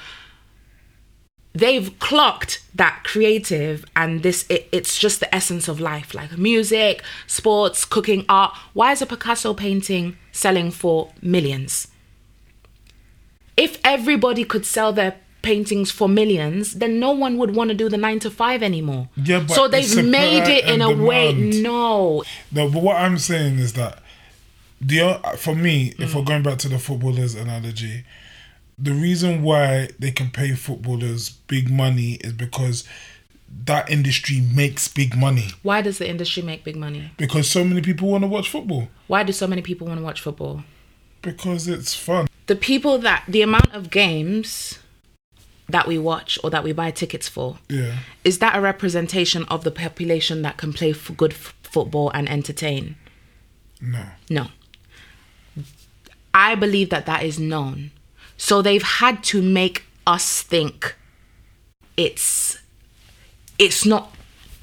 B: they've clocked that creative and this it, it's just the essence of life. Like music sports cooking art. Why is a picasso painting selling for millions? If everybody could sell their paintings for millions then no one would want to do the 9 to 5 anymore.
A: Yeah, but
B: so they've made it in a way no.
A: No, but what I'm saying is that the for me, if
B: Mm.
A: we're going back to the footballers analogy, the reason why they can pay footballers big money is because that industry makes big money.
B: why does the industry make big money
A: Because so many people want to watch football.
B: why do so many people want to watch football
A: Because it's fun.
B: the people that the amount of games that we watch or that we buy tickets for
A: Yeah.
B: is that a representation of the population that can play f- good f- football and entertain
A: No.
B: no I believe that that is known. So they've had to make us think it's it's not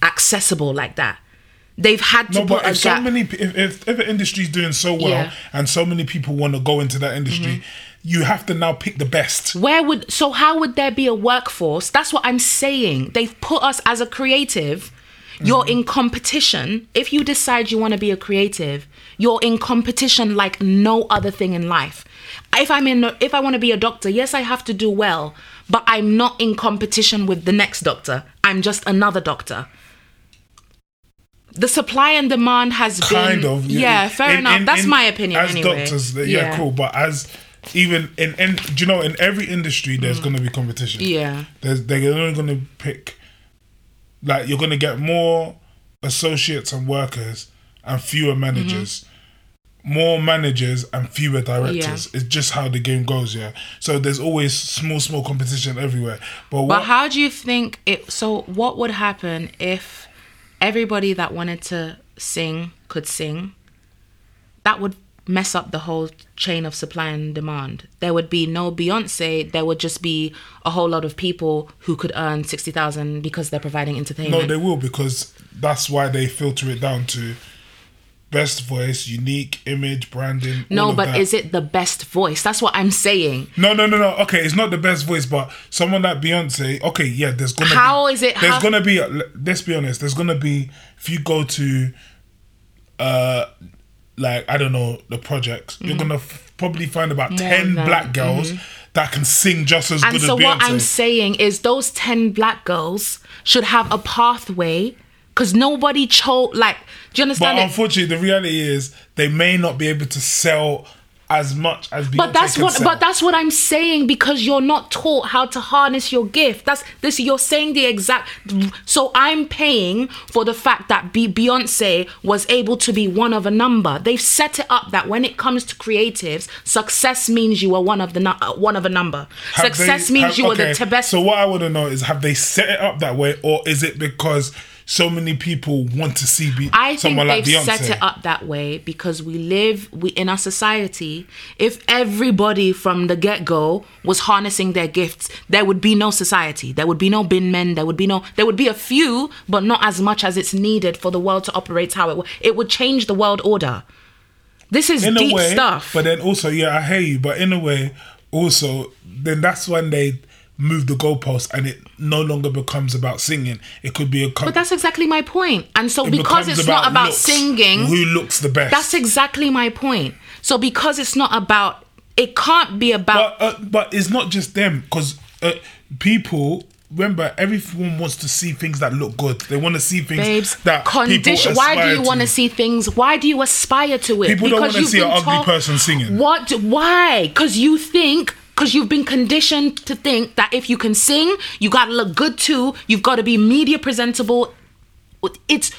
B: accessible like that. They've had to
A: No,
B: put
A: but if so
B: gap.
A: many, if if, if the industry's doing so well
B: Yeah.
A: and so many people want to go into that industry, mm-hmm. you have to now pick the best.
B: Where would so how would there be a workforce? That's what I'm saying. They've put us as a creative. You're mm-hmm. in competition. If you decide you want to be a creative, you're in competition like no other thing in life. If I'm in if I want to be a doctor, yes, I have to do well, but I'm not in competition with the next doctor. I'm just another doctor. The supply and demand has
A: Kind
B: been
A: of.
B: yeah, fair
A: In-
B: enough.
A: in-
B: That's
A: in-
B: my opinion
A: As
B: anyway.
A: doctors, that- yeah, cool. But as even in, in, do you know, in every industry, there's going to be competition.
B: Mm. Yeah.
A: There's, they're only going to pick, like, you're going to get more associates and workers and fewer managers. More managers and fewer directors. It's just how the game goes, yeah. So there's always small, small competition everywhere. But,
B: But how do you think it? So, what would happen if everybody that wanted to sing could sing? That would mess up the whole chain of supply and demand. There would be no Beyonce. There would just be a whole lot of people who could earn sixty thousand because they're providing entertainment.
A: No, they will because that's why they filter it down to best voice, unique image, branding.
B: No, but
A: that.
B: is it the best voice? That's what I'm saying.
A: No, no, no, no. Okay, it's not the best voice, but someone like Beyonce. Okay, yeah, there's gonna.
B: How
A: be,
B: is it-
A: There's
B: how-
A: gonna be. Let's be honest. There's gonna be if you go to, uh, like I don't know the projects, you're gonna f- probably find about ten
B: Mm-hmm. than- mm-hmm.
A: black girls that can sing just as
B: And
A: good
B: so
A: as Beyonce.
B: what I'm saying is those 10 black girls should have a pathway because nobody chose like do you
A: but
B: understand it?
A: unfortunately, the reality is they may not be able to sell as much as Beyonce
B: But that's what
A: sell.
B: but that's what I'm saying because you're not taught how to harness your gift. That's this you're saying the exact so I'm paying for the fact that Beyonce was able to be one of a number. They've set it up that when it comes to creatives, success means you are one of the nu- uh, one of a number.
A: Have
B: success
A: they-
B: means
A: have-
B: you are the best
A: So what I want to know is, have they set it up that way, or is it because so many people want to see be-
B: I think they've
A: like
B: set it up that way because we live we in our society. If everybody from the get go was harnessing their gifts, there would be no society. There would be no bin men. There would be no. There would be a few, but not as much as it's needed for the world to operate how it. It would change the world order. This is
A: in
B: deep
A: a way,
B: stuff.
A: but then also, yeah, I hear you. But in a way, also, then that's when they move the goalpost, and it no longer becomes about singing. It could be a. Com-
B: but that's exactly my point. And so
A: it
B: because it's not about
A: looks.
B: singing,
A: who looks the best.
B: that's exactly my point. So because it's not about, it can't be about.
A: But uh, but it's not just them because uh, people. Remember, everyone wants to see things that look good. They want to see things
B: babes
A: that
B: condition why do you want to see things why do you aspire to it
A: People don't wanna
B: you've
A: see an ugly
B: told-
A: person singing.
B: what why because you think because you've been conditioned to think that if you can sing you gotta look good too. You've got to be media presentable. It's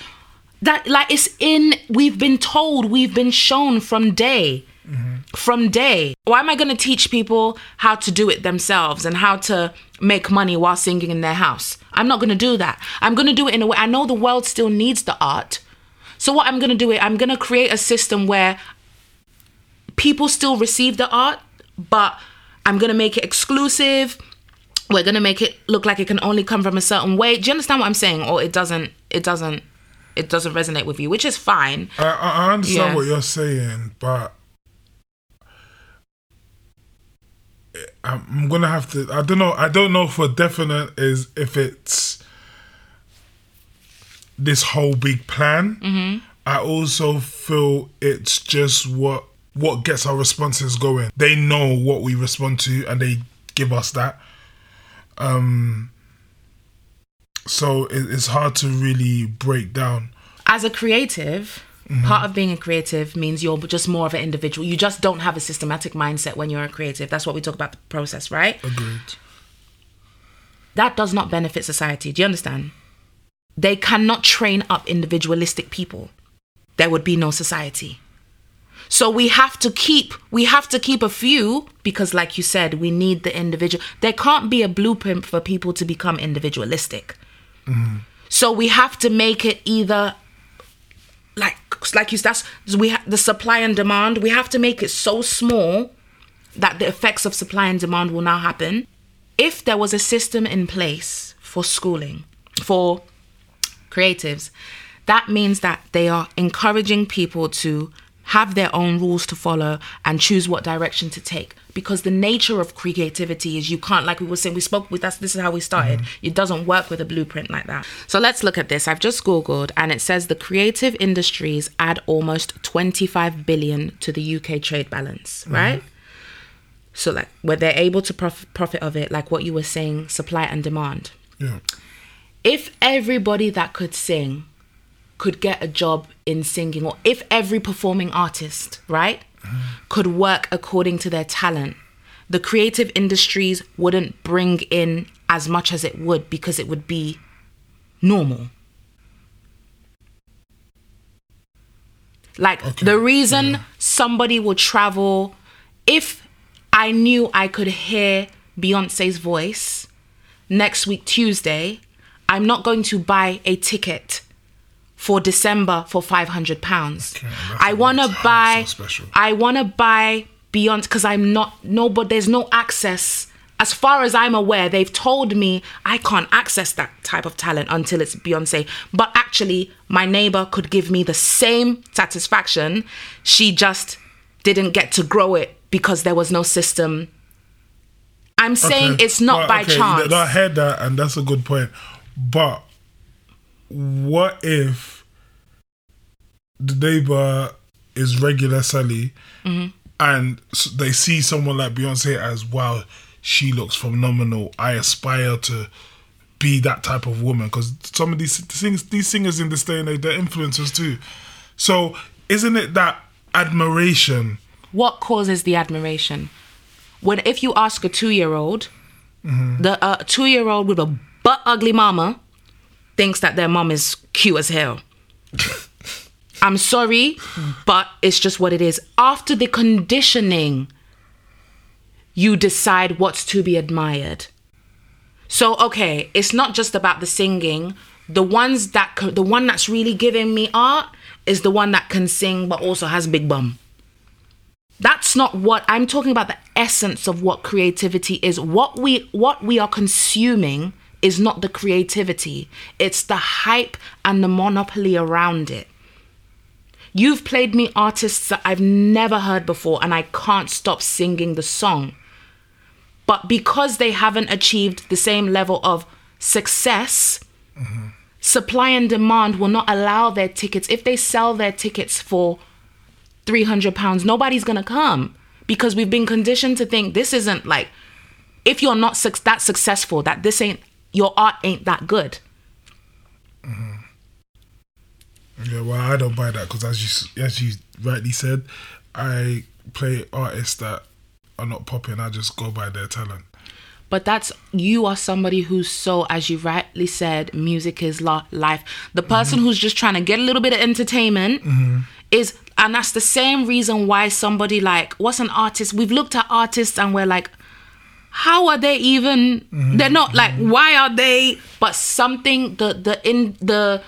B: that like it's in we've been told we've been shown from day mm-hmm. from day. Why am i going to teach people how to do it themselves and how to make money while singing in their house? I'm not going to do that. I'm going to do it in a way i know the world still needs the art. So what i'm going to do it i'm going to create a system where people still receive the art but i'm going to make it exclusive we're going to make it look like it can only come from a certain way do you understand what i'm saying or it doesn't it doesn't it doesn't resonate with you which is fine
A: I, I understand
B: Yeah.
A: what you're saying, but I'm gonna have to. I don't know. I don't know for definite is if it's this whole big plan.
B: Mm-hmm.
A: I also feel it's just what what gets our responses going. They know what we respond to, and they give us that. Um. So it, it's hard to really break down.
B: as a creative part of being a creative means you're just more of an individual you just don't have a systematic mindset when you're a creative that's what we talk about the process right
A: Agreed.
B: that does not benefit society do you understand they cannot train up individualistic people there would be no society so we have to keep we have to keep a few because like you said we need the individual there can't be a blueprint for people to become individualistic mm-hmm. so we have to make it either like like you that's we ha- the supply and demand. We have to make it so small that the effects of supply and demand will now happen. If there was a system in place for schooling for creatives, that means that they are encouraging people to have their own rules to follow and choose what direction to take. Because the nature of creativity is you can't like we were saying we spoke with us this is how we started. Mm-hmm. It doesn't work with a blueprint like that. So let's look at this. I've just googled and it says the creative industries add almost 25 billion to the uk trade balance mm-hmm. right? So like where they're able to prof- profit of it like what you were saying supply and demand.
A: Yeah.
B: if everybody that could sing could get a job in singing, or if every performing artist, right, could work according to their talent, the creative industries wouldn't bring in as much as it would because it would be normal. Like the reason somebody would travel, if I knew I could hear Beyonce's voice next week, Tuesday, I'm not going to buy a ticket for December for 500 pounds.
A: that's
B: I want to buy,
A: special.
B: I want to buy Beyonce because I'm not, no, but there's no access. As far as I'm aware, they've told me I can't access that type of talent until it's Beyonce. But actually, my neighbor could give me the same satisfaction. She just didn't get to grow it because there was no system. I'm saying
A: Okay.
B: it's not
A: Well,
B: by
A: okay,
B: chance.
A: I heard that, and that's a good point. But what if the neighbor is regular Sally,
B: Mm-hmm.
A: and they see someone like Beyonce as wow, she looks phenomenal. I aspire to be that type of woman because some of these things, these singers in this day and age, they're influencers too. So isn't it that admiration?
B: what causes the admiration when if you ask a two-year-old the uh, two-year-old with a butt ugly mama thinks that their mom is cute as hell i'm sorry but it's just what it is after the conditioning you decide what's to be admired so okay, it's not just about the singing. The ones that the one that's really giving me art is the one that can sing but also has big bum. That's not what I'm talking about the essence of what creativity is. What we what we are consuming is not the creativity. It's the hype and the monopoly around it. You've played me artists that I've never heard before and I can't stop singing the song but because they haven't achieved the same level of success supply and demand will not allow their tickets if they sell their tickets for 300 pounds nobody's gonna come because we've been conditioned to think this isn't like if you're not suc that successful that this ain't your art ain't that good. Mm-hmm.
A: Yeah, well, I don't buy that because as you as you rightly said, I play artists that are not popping. I just go by their talent.
B: but that's you are somebody who's so as you rightly said music is la- life. The mm-hmm. person who's just trying to get a little bit of entertainment mm-hmm. is and that's the same reason why somebody like what's an artist? We've looked at artists and we're like how are they even mm-hmm. they're not like why are they but something the the in the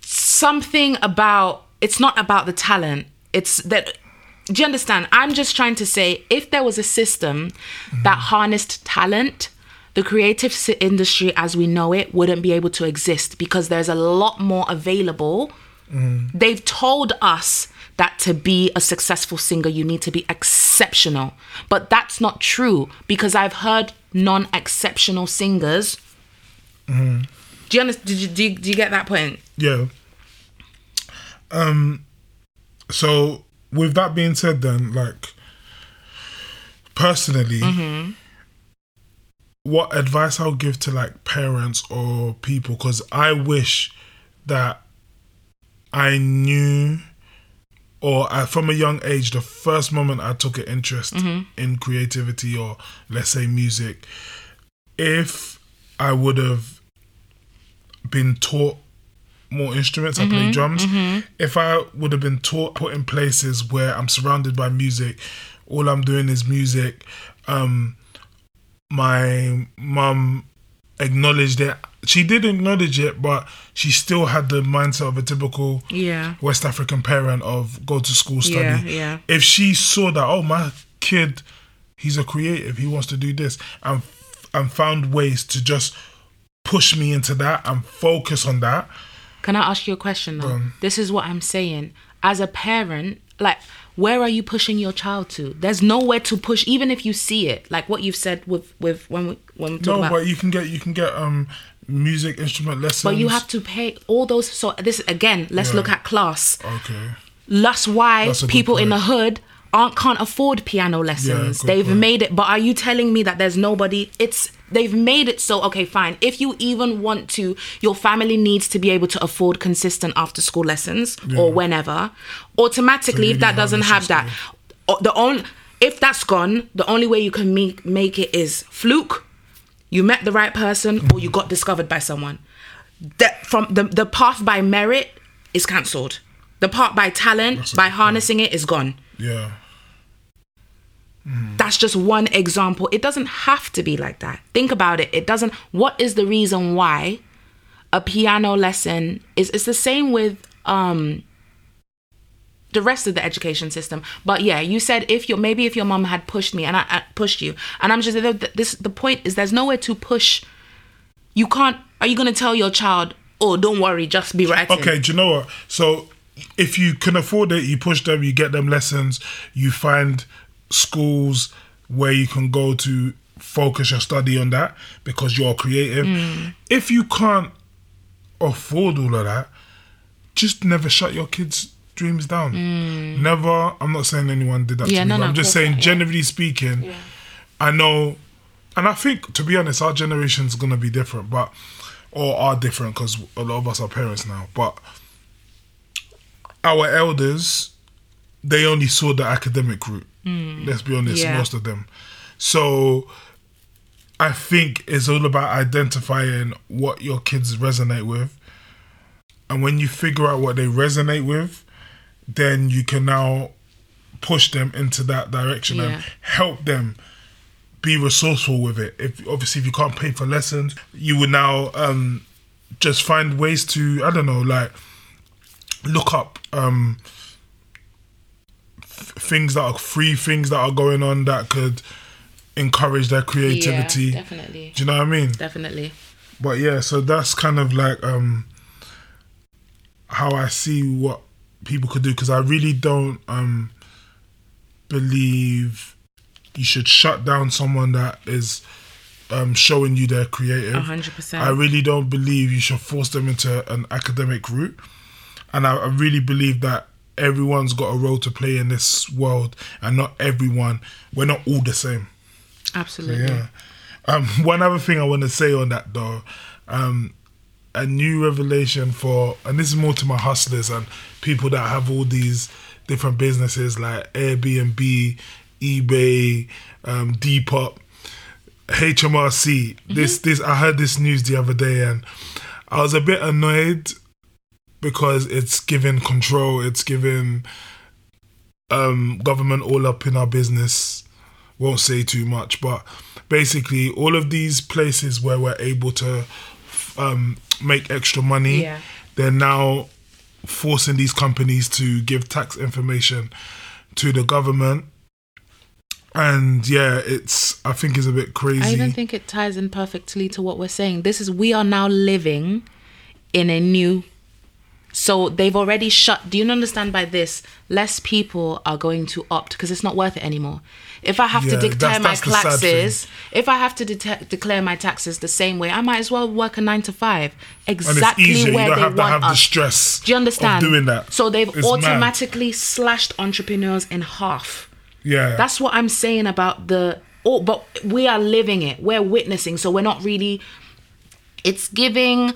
B: something about it's not about the talent. It's that do you understand? I'm just trying to say if there was a system mm-hmm. that harnessed talent the creative industry as we know it wouldn't be able to exist because there's a lot more available. Mm-hmm. They've told us that to be a successful singer you need to be exceptional but that's not true because i've heard non-exceptional singers do you understand did you, do you, do you get that point
A: Yeah. Um. So with that being said, then like personally, what advice I'll give to like parents or people because I wish that I knew or I, from a young age, the first moment I took an interest mm-hmm. in creativity or let's say music, if I would have been taught more instruments, I play mm-hmm. drums. Mm-hmm. If I would have been taught, put in places where I'm surrounded by music, all I'm doing is music. Um, my mum acknowledged it. She didn't acknowledge it, but she still had the mindset of a typical
B: Yeah.
A: West African parent of go to school, study.
B: Yeah, yeah.
A: If she saw that, oh, my kid, he's a creative, he wants to do this, and and found ways to just push me into that and focus on that.
B: Can I ask you a question though?
A: on.
B: This is what I'm saying. As a parent, like, where are you pushing your child to? There's nowhere to push, even if you see it. Like what you've said with with when we when we talk
A: No,
B: about.
A: but you can get you can get um music instrument lessons.
B: But you have to pay all those. So this again, let's
A: Yeah.
B: look at class.
A: Okay.
B: That's why
A: That's
B: people in the hood aren't can't afford piano lessons.
A: good
B: they've
A: point.
B: made it. But are you telling me that there's nobody? It's they've made it so okay, fine. If you even want to, your family needs to be able to afford consistent after school lessons or whenever. Automatically,
A: So
B: if that doesn't have that, the only if that's gone, the only way you can make make it is fluke. You met the right person, or you got discovered by someone. That from the the path by merit is cancelled. The part by talent,
A: That's
B: by
A: good point.
B: harnessing it, is gone.
A: Yeah.
B: That's just one example. It doesn't have to be like that. Think about it. It doesn't. What is the reason why a piano lesson is? It's the same with um the rest of the education system. But yeah, you said if your maybe if your mom had pushed me and I, I pushed you, and I'm just this. The point is, there's nowhere to push. You can't. Are you gonna tell your child? Oh, don't worry, just be right?
A: Okay, do you know what? So if you can afford it, you push them, you get them lessons, you find schools where you can go to focus your study on that because you're creative.
B: Mm.
A: If you can't afford all of that, just never shut your kids' dreams down. Never. I'm not saying anyone did that
B: Mm. Yeah,
A: to me.
B: no,
A: but
B: no,
A: I'm just saying,
B: not, yeah.
A: generally speaking, I know, and I think to be honest, our generation's gonna be different, but or are different because a lot of us are parents now. But our elders, they only saw the academic route. Let's be honest,
B: Yeah.
A: most of them. So I think it's all about identifying what your kids resonate with. And when you figure out what they resonate with, then you can now push them into that direction
B: Yeah.
A: and help them be resourceful with it. If obviously if you can't pay for lessons, you would now um just find ways to I don't know, like look up um f- things that are free things that are going on that could encourage their creativity.
B: Yeah, definitely,
A: Do you know what I mean?
B: definitely.
A: But yeah, so that's kind of like um how I see what people could do because I really don't um believe you should shut down someone that is um showing you they're creative.
B: Hundred percent.
A: I really don't believe you should force them into an academic route. And I, I really believe that everyone's got a role to play in this world and not everyone we're not all the same.
B: Absolutely.
A: Yeah. Um, one other thing I want to say on that though, um, a new revelation for, and this is more to my hustlers and people that have all these different businesses like Airbnb, eBay, um, Depop, HMRC. This, this, I heard this news the other day and I was a bit annoyed because it's giving control, it's giving um, government all up in our business won't say too much, but basically, all of these places where we're able to um, make extra money,
B: Yeah.
A: they're now forcing these companies to give tax information to the government. And yeah, it's I think it's a bit crazy.
B: I even think it ties in perfectly to what we're saying. This is we are now living in a new so they've already shut do you understand by this less people are going to opt because it's not worth it anymore if i have
A: Yeah,
B: to declare
A: that's-
B: my
A: that's sad
B: taxes if i have to det- declare my taxes the same way i might as well work a 9 to 5
A: and it's
B: exactly
A: easier.
B: where
A: You don't
B: they
A: have to
B: want
A: have the
B: us
A: stress.
B: do you understand
A: Of doing that.
B: so they've
A: It's mad.
B: automatically slashed entrepreneurs in half
A: Yeah,
B: that's what I'm saying about the oh, but we are living it. We're witnessing, so we're not really it's giving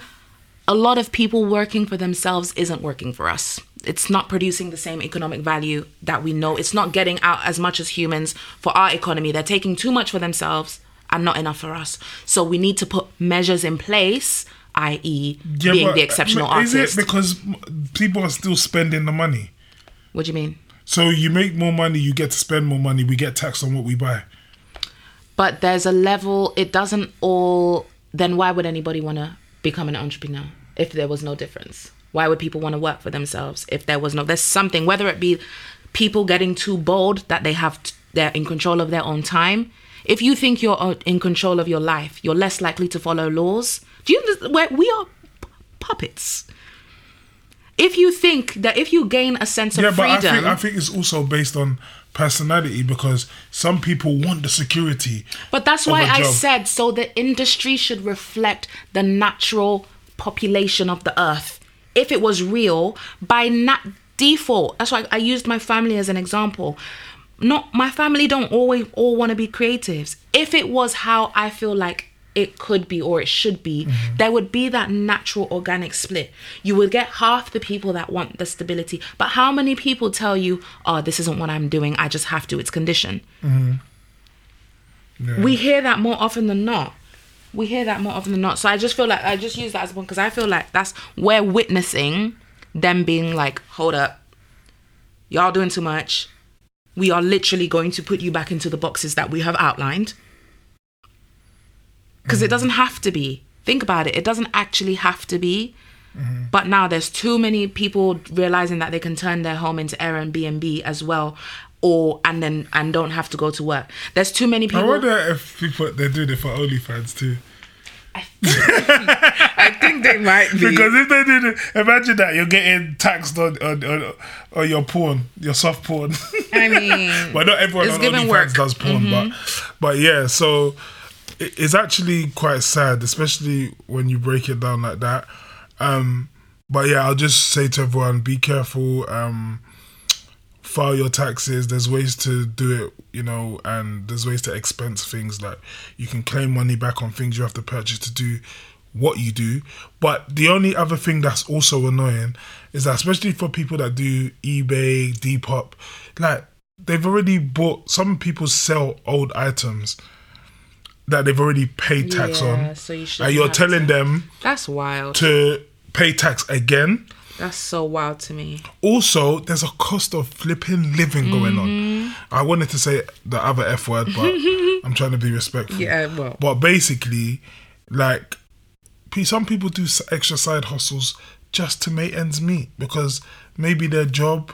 B: a lot of people working for themselves isn't working for us. It's not producing the same economic value that we know. It's not getting out as much as humans for our economy. They're taking too much for themselves and not enough for us. So we need to put measures in place, i.e.,
A: Yeah,
B: being the exceptional
A: Is
B: artist.
A: it because people are still spending the money?
B: what do you mean?
A: So you make more money, you get to spend more money. We get taxed on what we buy.
B: but there's a level it doesn't all then why would anybody want to become an entrepreneur if there was no difference? Why would people want to work for themselves if there was no? There's something, whether it be people getting too bold that they have, t- they're in control of their own time. If you think you're uh, in control of your life, you're less likely to follow laws. Do you? Where we are p- puppets. If you think that if you gain a sense of
A: Yeah, but I think I think it's also based on personality because some people want the security.
B: But that's why I said so the industry should reflect the natural population of the earth. If it was real, by nat- default, that's why I used my family as an example. Not my family don't always all want to be creatives. If it was how I feel like it could be or it should be,
A: Mm-hmm.
B: there would be that natural organic split. You would get half the people that want the stability, but how many people tell you, "Oh, this isn't what I'm doing. I just have to. It's condition."
A: Yeah.
B: we hear that more often than not. We hear that more often than not. So I just feel like I just use that as one because I feel like that's we're witnessing them being like, hold up, y'all doing too much. We are literally going to put you back into the boxes that we have outlined. Because it mm-hmm. doesn't have to be. Think about it. It doesn't actually have to be. Mm-hmm. But now there's too many people realizing that they can turn their home into Airbnb as well, or and then and don't have to go to work. There's too many people.
A: I wonder if people they're doing it for OnlyFans too.
B: I think they might be.
A: Because if they did it, imagine that you're getting taxed on on, on, on your porn, your soft porn.
B: I mean,
A: but not everyone on OnlyFans
B: work. Mm-hmm.
A: does porn. But but yeah, so it's actually quite sad, especially when you break it down like that. Um, but yeah, I'll just say to everyone: be careful. Um, file your taxes. There's ways to do it, you know, and there's ways to expense things. Like you can claim money back on things you have to purchase to do what you do. But the only other thing that's also annoying is that, especially for people that do eBay, Depop, like they've already bought. Some people sell old items that they've already paid tax
B: Yeah,
A: on,
B: so you
A: and you're telling
B: to-
A: them
B: that's wild.
A: to pay tax again.
B: That's so wild to me.
A: Also, there's a cost of flipping living going
B: Mm-hmm.
A: on. I wanted to say the other F word, but I'm trying to be respectful.
B: Yeah, well.
A: But basically, like, some people do extra side hustles just to make ends meet because maybe their job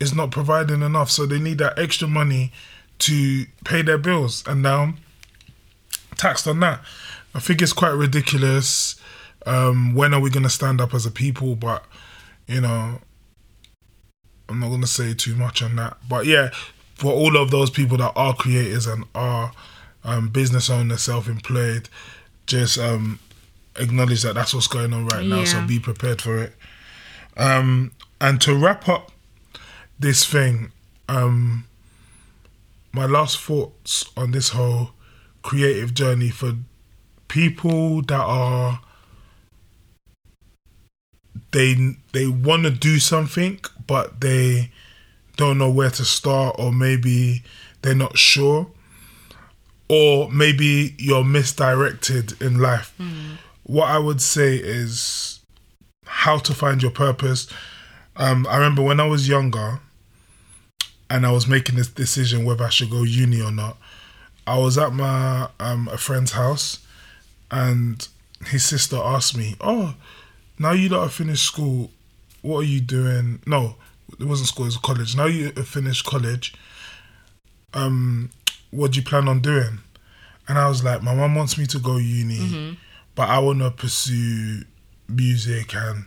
A: is not providing enough, so they need that extra money to pay their bills, and now taxed on that. I think it's quite ridiculous. Um, when are we going to stand up as a people? But you know, I'm not going to say too much on that. But yeah, for all of those people that are creators and are um, business owners, self-employed, just um, acknowledge that that's what's going on right now. So be prepared for it. Um, and to wrap up this thing, um, my last thoughts on this whole creative journey for people that are they they want to do something but they don't know where to start or maybe they're not sure or maybe you're misdirected in life. What i would say is how to find your purpose. Um, i remember when i was younger and i was making this decision whether i should go uni or not i was at my um, a friend's house and his sister asked me oh now you lot have finished school what are you doing? No it wasn't school it was college. Now you have finished college um what do you plan on doing? And i was like my mum wants me to go uni but i want to pursue music and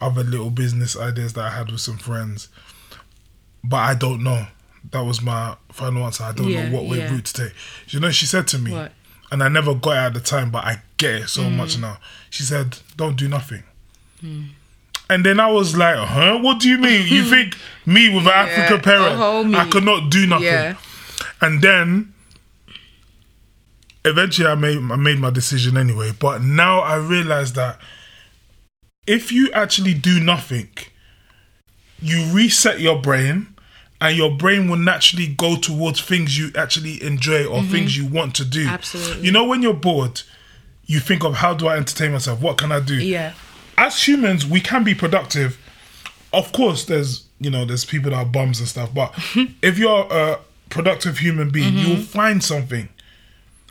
A: other little business ideas that i had with some friends. But i don't know. That was my final answer. I don't
B: Yeah,
A: know what way
B: yeah.
A: route to take. You know she said to me
B: What?
A: and i never got it at the time but i get it so much now. She said don't do nothing and then I was like, huh? What do you mean? You think me with an African parent. I could not do nothing?
B: Yeah.
A: And then eventually I made I made my decision anyway. But now I realize that if you actually do nothing, you reset your brain and your brain will naturally go towards things you actually enjoy or things you want to do.
B: Mm-hmm. Absolutely.
A: You know when you're bored, you think of how do I entertain myself? What can I do?
B: Yeah.
A: As humans, we can be productive. Of course, there's you know there's people that are bums and stuff, but if you're a productive human being, you'll find something,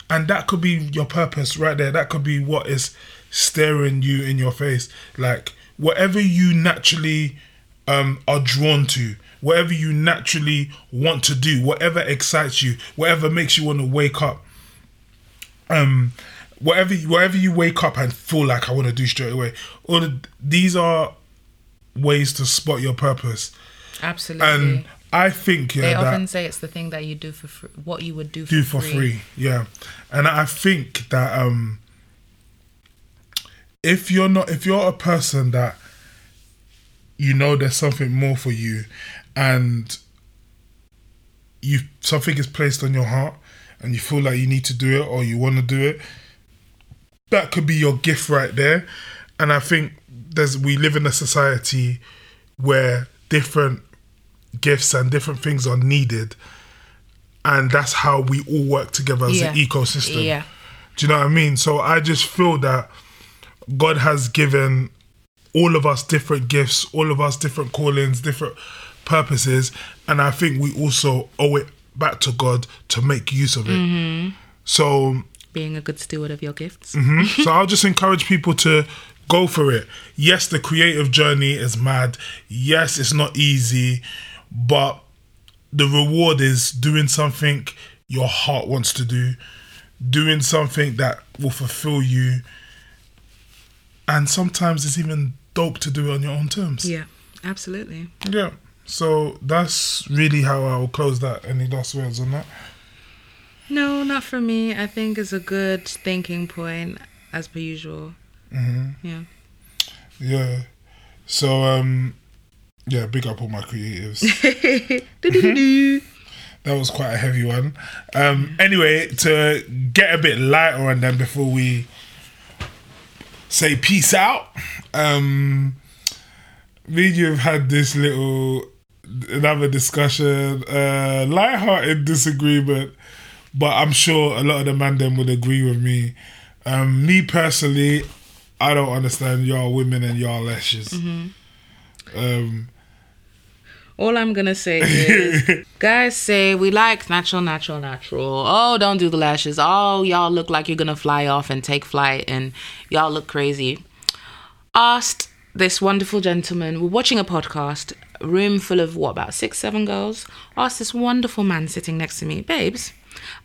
A: and that could be your purpose right there. That could be what is staring you in your face. Like whatever you naturally um, are drawn to, whatever you naturally want to do, whatever excites you, whatever makes you want to wake up. Um, whatever whatever you wake up and feel like I want to do straight away. All of, these are ways to spot your purpose,
B: Absolutely.
A: and I think yeah
B: they often say it's the thing that you do for free, what you would do for
A: do for
B: free.
A: free. Yeah, and I think that um, if you're not, if you're a person that you know there's something more for you, and you something is placed on your heart, and you feel like you need to do it or you want to do it, that could be your gift right there. And I think there's we live in a society where different gifts and different things are needed and that's how we all work together as
B: Yeah.
A: an ecosystem.
B: Yeah.
A: Do you know what I mean? So I just feel that God has given all of us different gifts, all of us different callings, different purposes, and I think we also owe it back to God to make use of it.
B: Mm-hmm.
A: So
B: Being a good steward of your gifts.
A: Mhm. so I'll just encourage people to go for it. Yes, the creative journey is mad. Yes, it's not easy, but the reward is doing something your heart wants to do, doing something that will fulfill you. And sometimes it's even dope to do it on your own terms.
B: Yeah, absolutely.
A: Yeah. So that's really how I will close that. Any last words on that?
B: No, not for me. I think it's a good thinking point, as per usual. Mm-hmm. Yeah.
A: Yeah. So um yeah, big up all my creatives. that was quite a heavy one. Um anyway, to get a bit lighter on them before we say peace out. Um me and you have had this little another discussion, uh light-hearted disagreement, but I'm sure a lot of the man them would agree with me. Um me personally, I don't understand y'all women and y'all lashes. Um
B: All I'm gonna say is, guys say we like natural, natural, natural. Oh, don't do the lashes. Oh, y'all look like you're gonna fly off and take flight, and y'all look crazy. Asked this wonderful gentleman. We're watching a podcast, room full of what about six, seven girls. Asked this wonderful man sitting next to me, babes.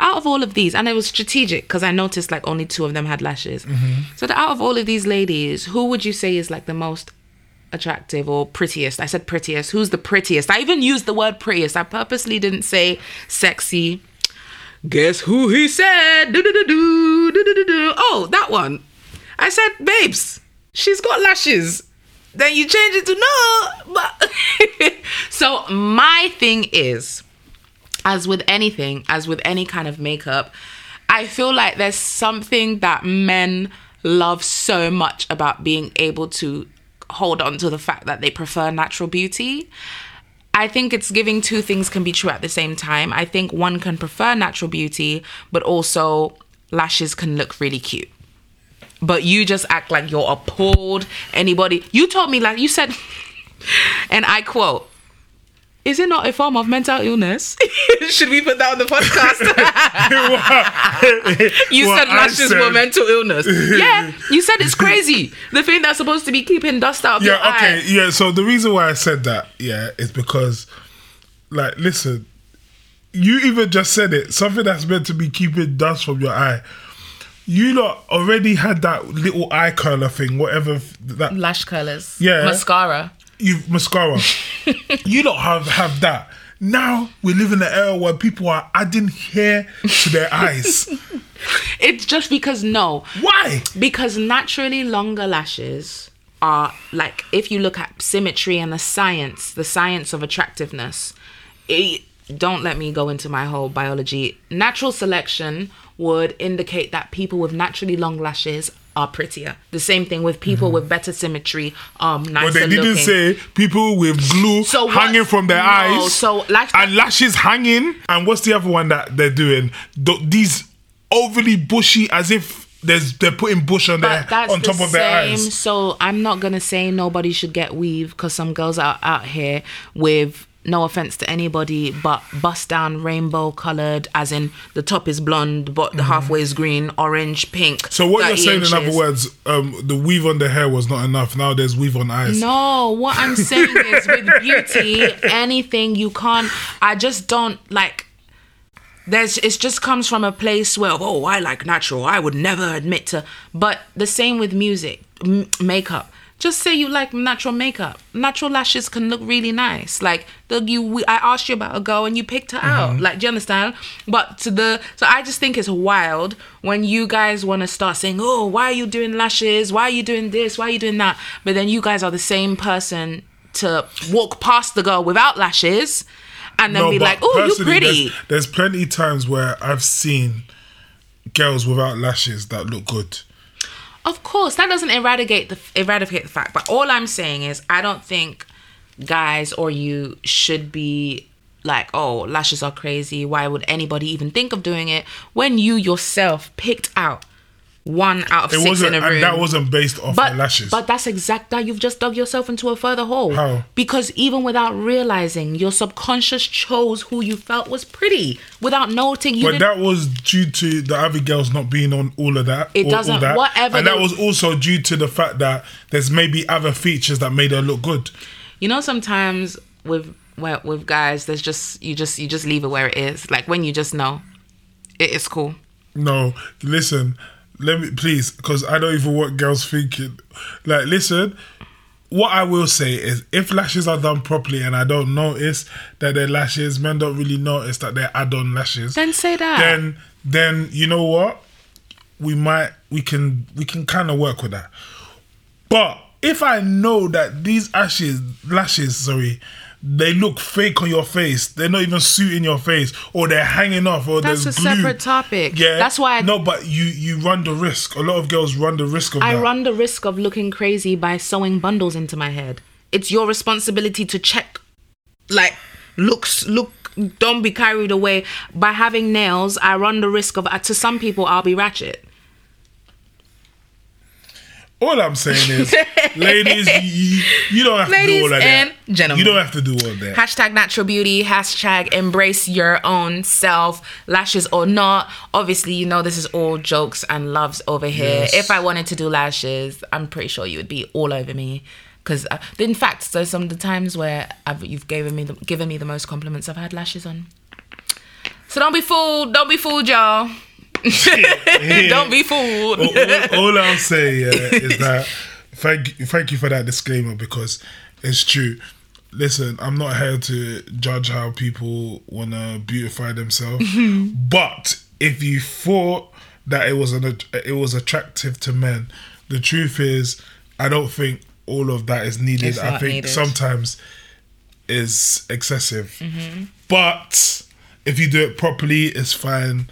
B: Out of all of these, and it was strategic because I noticed like only two of them had lashes. Mm-hmm. So, that out of all of these ladies, who would you say is like the most attractive or prettiest. I said prettiest. Who's the prettiest? I even used the word prettiest. I purposely didn't say sexy. Guess who he said? Oh, that one. I said, babes, she's got lashes. Then you change it to no. But so my thing is, as with anything, as with any kind of makeup, I feel like there's something that men love so much about being able to hold on to the fact that they prefer natural beauty. I think it's giving two things can be true at the same time. I think one can prefer natural beauty, but also lashes can look really cute. But you just act like you're appalled. Anybody, you told me like you said, and I quote, is it not a form of mental illness? Should we put that on the podcast? you
A: What
B: said lashes
A: said-
B: were mental illness. yeah, you said it's crazy. The thing that's supposed to be keeping dust out of your
A: yeah, okay,
B: eye.
A: yeah. So the reason why I said that, yeah, is because, like, listen, you even just said it. Something that's meant to be keeping dust from your eye. You lot already had that little eye curler thing, whatever that
B: Lash curlers.
A: Yeah.
B: Mascara.
A: You mascara. you don't have have that. Now we live in an era where people are adding hair to their eyes.
B: It's just because no.
A: Why?
B: Because naturally longer lashes are like if you look at symmetry and the science, the science of attractiveness. It, don't let me go into my whole biology. Natural selection would indicate that people with naturally long lashes are prettier. The same thing with people with better symmetry, um, nicer
A: But they didn't
B: looking.
A: say people with glue
B: So
A: hanging from their
B: No,
A: eyes.
B: so like-
A: and lashes hanging. And what's the other one that they're doing? Th- these overly bushy, as if there's they're putting bush on their
B: But that's
A: on
B: the
A: top of their
B: same.
A: eyes.
B: So I'm not gonna say nobody should get weave because some girls are out here with no offense to anybody, but bust down rainbow colored, as in the top is blonde, but the halfway is green, orange, pink.
A: Mm-hmm. So what you're
B: 30
A: saying, in other words, um, the weave on the hair was not enough. Now there's weave on eyes.
B: No, what I'm saying is with beauty, anything you can't. I just don't like. There's it just comes from a place where oh I like natural. I would never admit to. But the same with music, m- makeup. Just say you like natural makeup. Natural lashes can look really nice. Like the you, we, I asked you about a girl and you picked her out. Mm-hmm. Like, do you understand? But to the so I just think it's wild when you guys want to start saying, "Oh, why are you doing lashes? Why are you doing this? Why are you doing that?" But then you guys are the same person to walk past the girl without lashes and then be like, "Oh, you
A: personally,
B: pretty."
A: There's, there's plenty times where I've seen girls without lashes that look good.
B: Of course, that doesn't eradicate the eradicate the fact. But all I'm saying is, I don't think guys or you should be like, oh, lashes are crazy. Why would anybody even think of doing it when you yourself picked out one out of
A: It
B: six
A: wasn't,
B: in a room?
A: and that wasn't based off
B: but
A: lashes.
B: but that's exact that you've just dug yourself into a further hole.
A: How?
B: Because even without realizing, your subconscious chose who you felt was pretty without noting. You
A: But that was due to the other girls not being on all of that.
B: It
A: all- all
B: doesn't-
A: that.
B: whatever
A: And that was also due to the fact that there's maybe other features that made her look good.
B: you know sometimes with with guys there's just you just you just leave it where it is like when you just know it is cool
A: No, listen, let me please, because I don't even want girls thinking. Like, listen, what I will say is, if lashes are done properly, and I don't notice that they're lashes, men don't really notice that they're add-on lashes.
B: then say that
A: then then you know what we might we can we can kind of work with that but if i know that these ashes lashes sorry they look fake on your face. They're not even suiting your face or they're hanging off or
B: That's
A: there's
B: a
A: glue.
B: separate topic.
A: yeah.
B: That's why I-
A: no but you you run the risk. A lot of girls run the risk of
B: i
A: that.
B: run the risk of looking crazy by sewing bundles into my head. It's your responsibility to check like looks look don't be carried away. By having nails i run the risk of uh, to some people i'll be ratchet
A: all i'm saying is ladies you, you don't have to do all of that
B: and gentlemen.
A: you don't have to do all that
B: Hashtag natural beauty, hashtag embrace your own self, lashes or not. Obviously, you know this is all jokes and loves over here.
A: Yes.
B: If I wanted to do lashes, I'm pretty sure you would be all over me. Because uh, in fact, so some of the times where I've, you've given me the, given me the most compliments I've had lashes on. So don't be fooled. Don't be fooled, y'all. don't be fooled.
A: all, all- all I'll say yeah, is that thank thank you for that disclaimer because it's true. Listen, I'm not here to judge how people want to beautify themselves, but if you thought that it was an it was attractive to men, the truth is, I don't think all of that is needed.
B: It's
A: I think
B: needed.
A: sometimes is excessive,
B: Mm-hmm.
A: but if you do it properly, it's fine.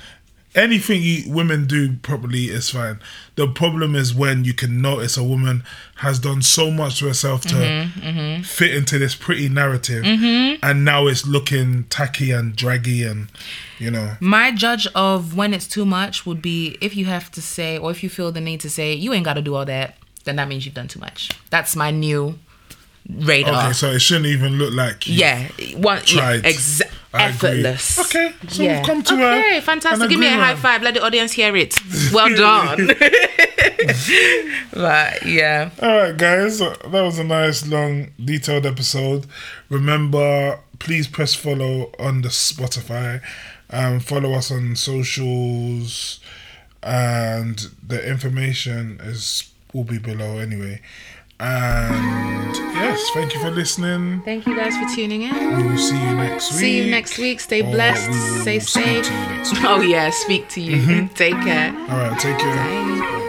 A: Anything you, women do properly is fine. The problem is when you can notice a woman has done so much to herself to
B: Mm-hmm,
A: fit into this pretty narrative, and now it's looking tacky and draggy, and you know.
B: My judge of when it's too much would be if you have to say, or if you feel the need to say, you ain't got to do all that, then that means you've done too much. That's my new radar.
A: Okay, so it shouldn't even look like you
B: yeah, one, yeah,
A: tried.
B: exa- effortless.
A: Okay, so
B: yeah.
A: we've come to
B: okay,
A: a,
B: fantastic. Give me a high five. Let the audience hear it. Well done. but yeah,
A: All right, guys, that was a nice, long, detailed episode. Remember, please press follow on the Spotify. Um, follow us on socials, and the information is will be below anyway. And yes, thank you for listening.
B: thank you guys for tuning in.
A: We will see you next week.
B: See you next week. Stay blessed. Stay safe.
A: to you next week.
B: Oh yeah, speak to you. Mm-hmm. Take care.
A: All right, take care.
B: Bye.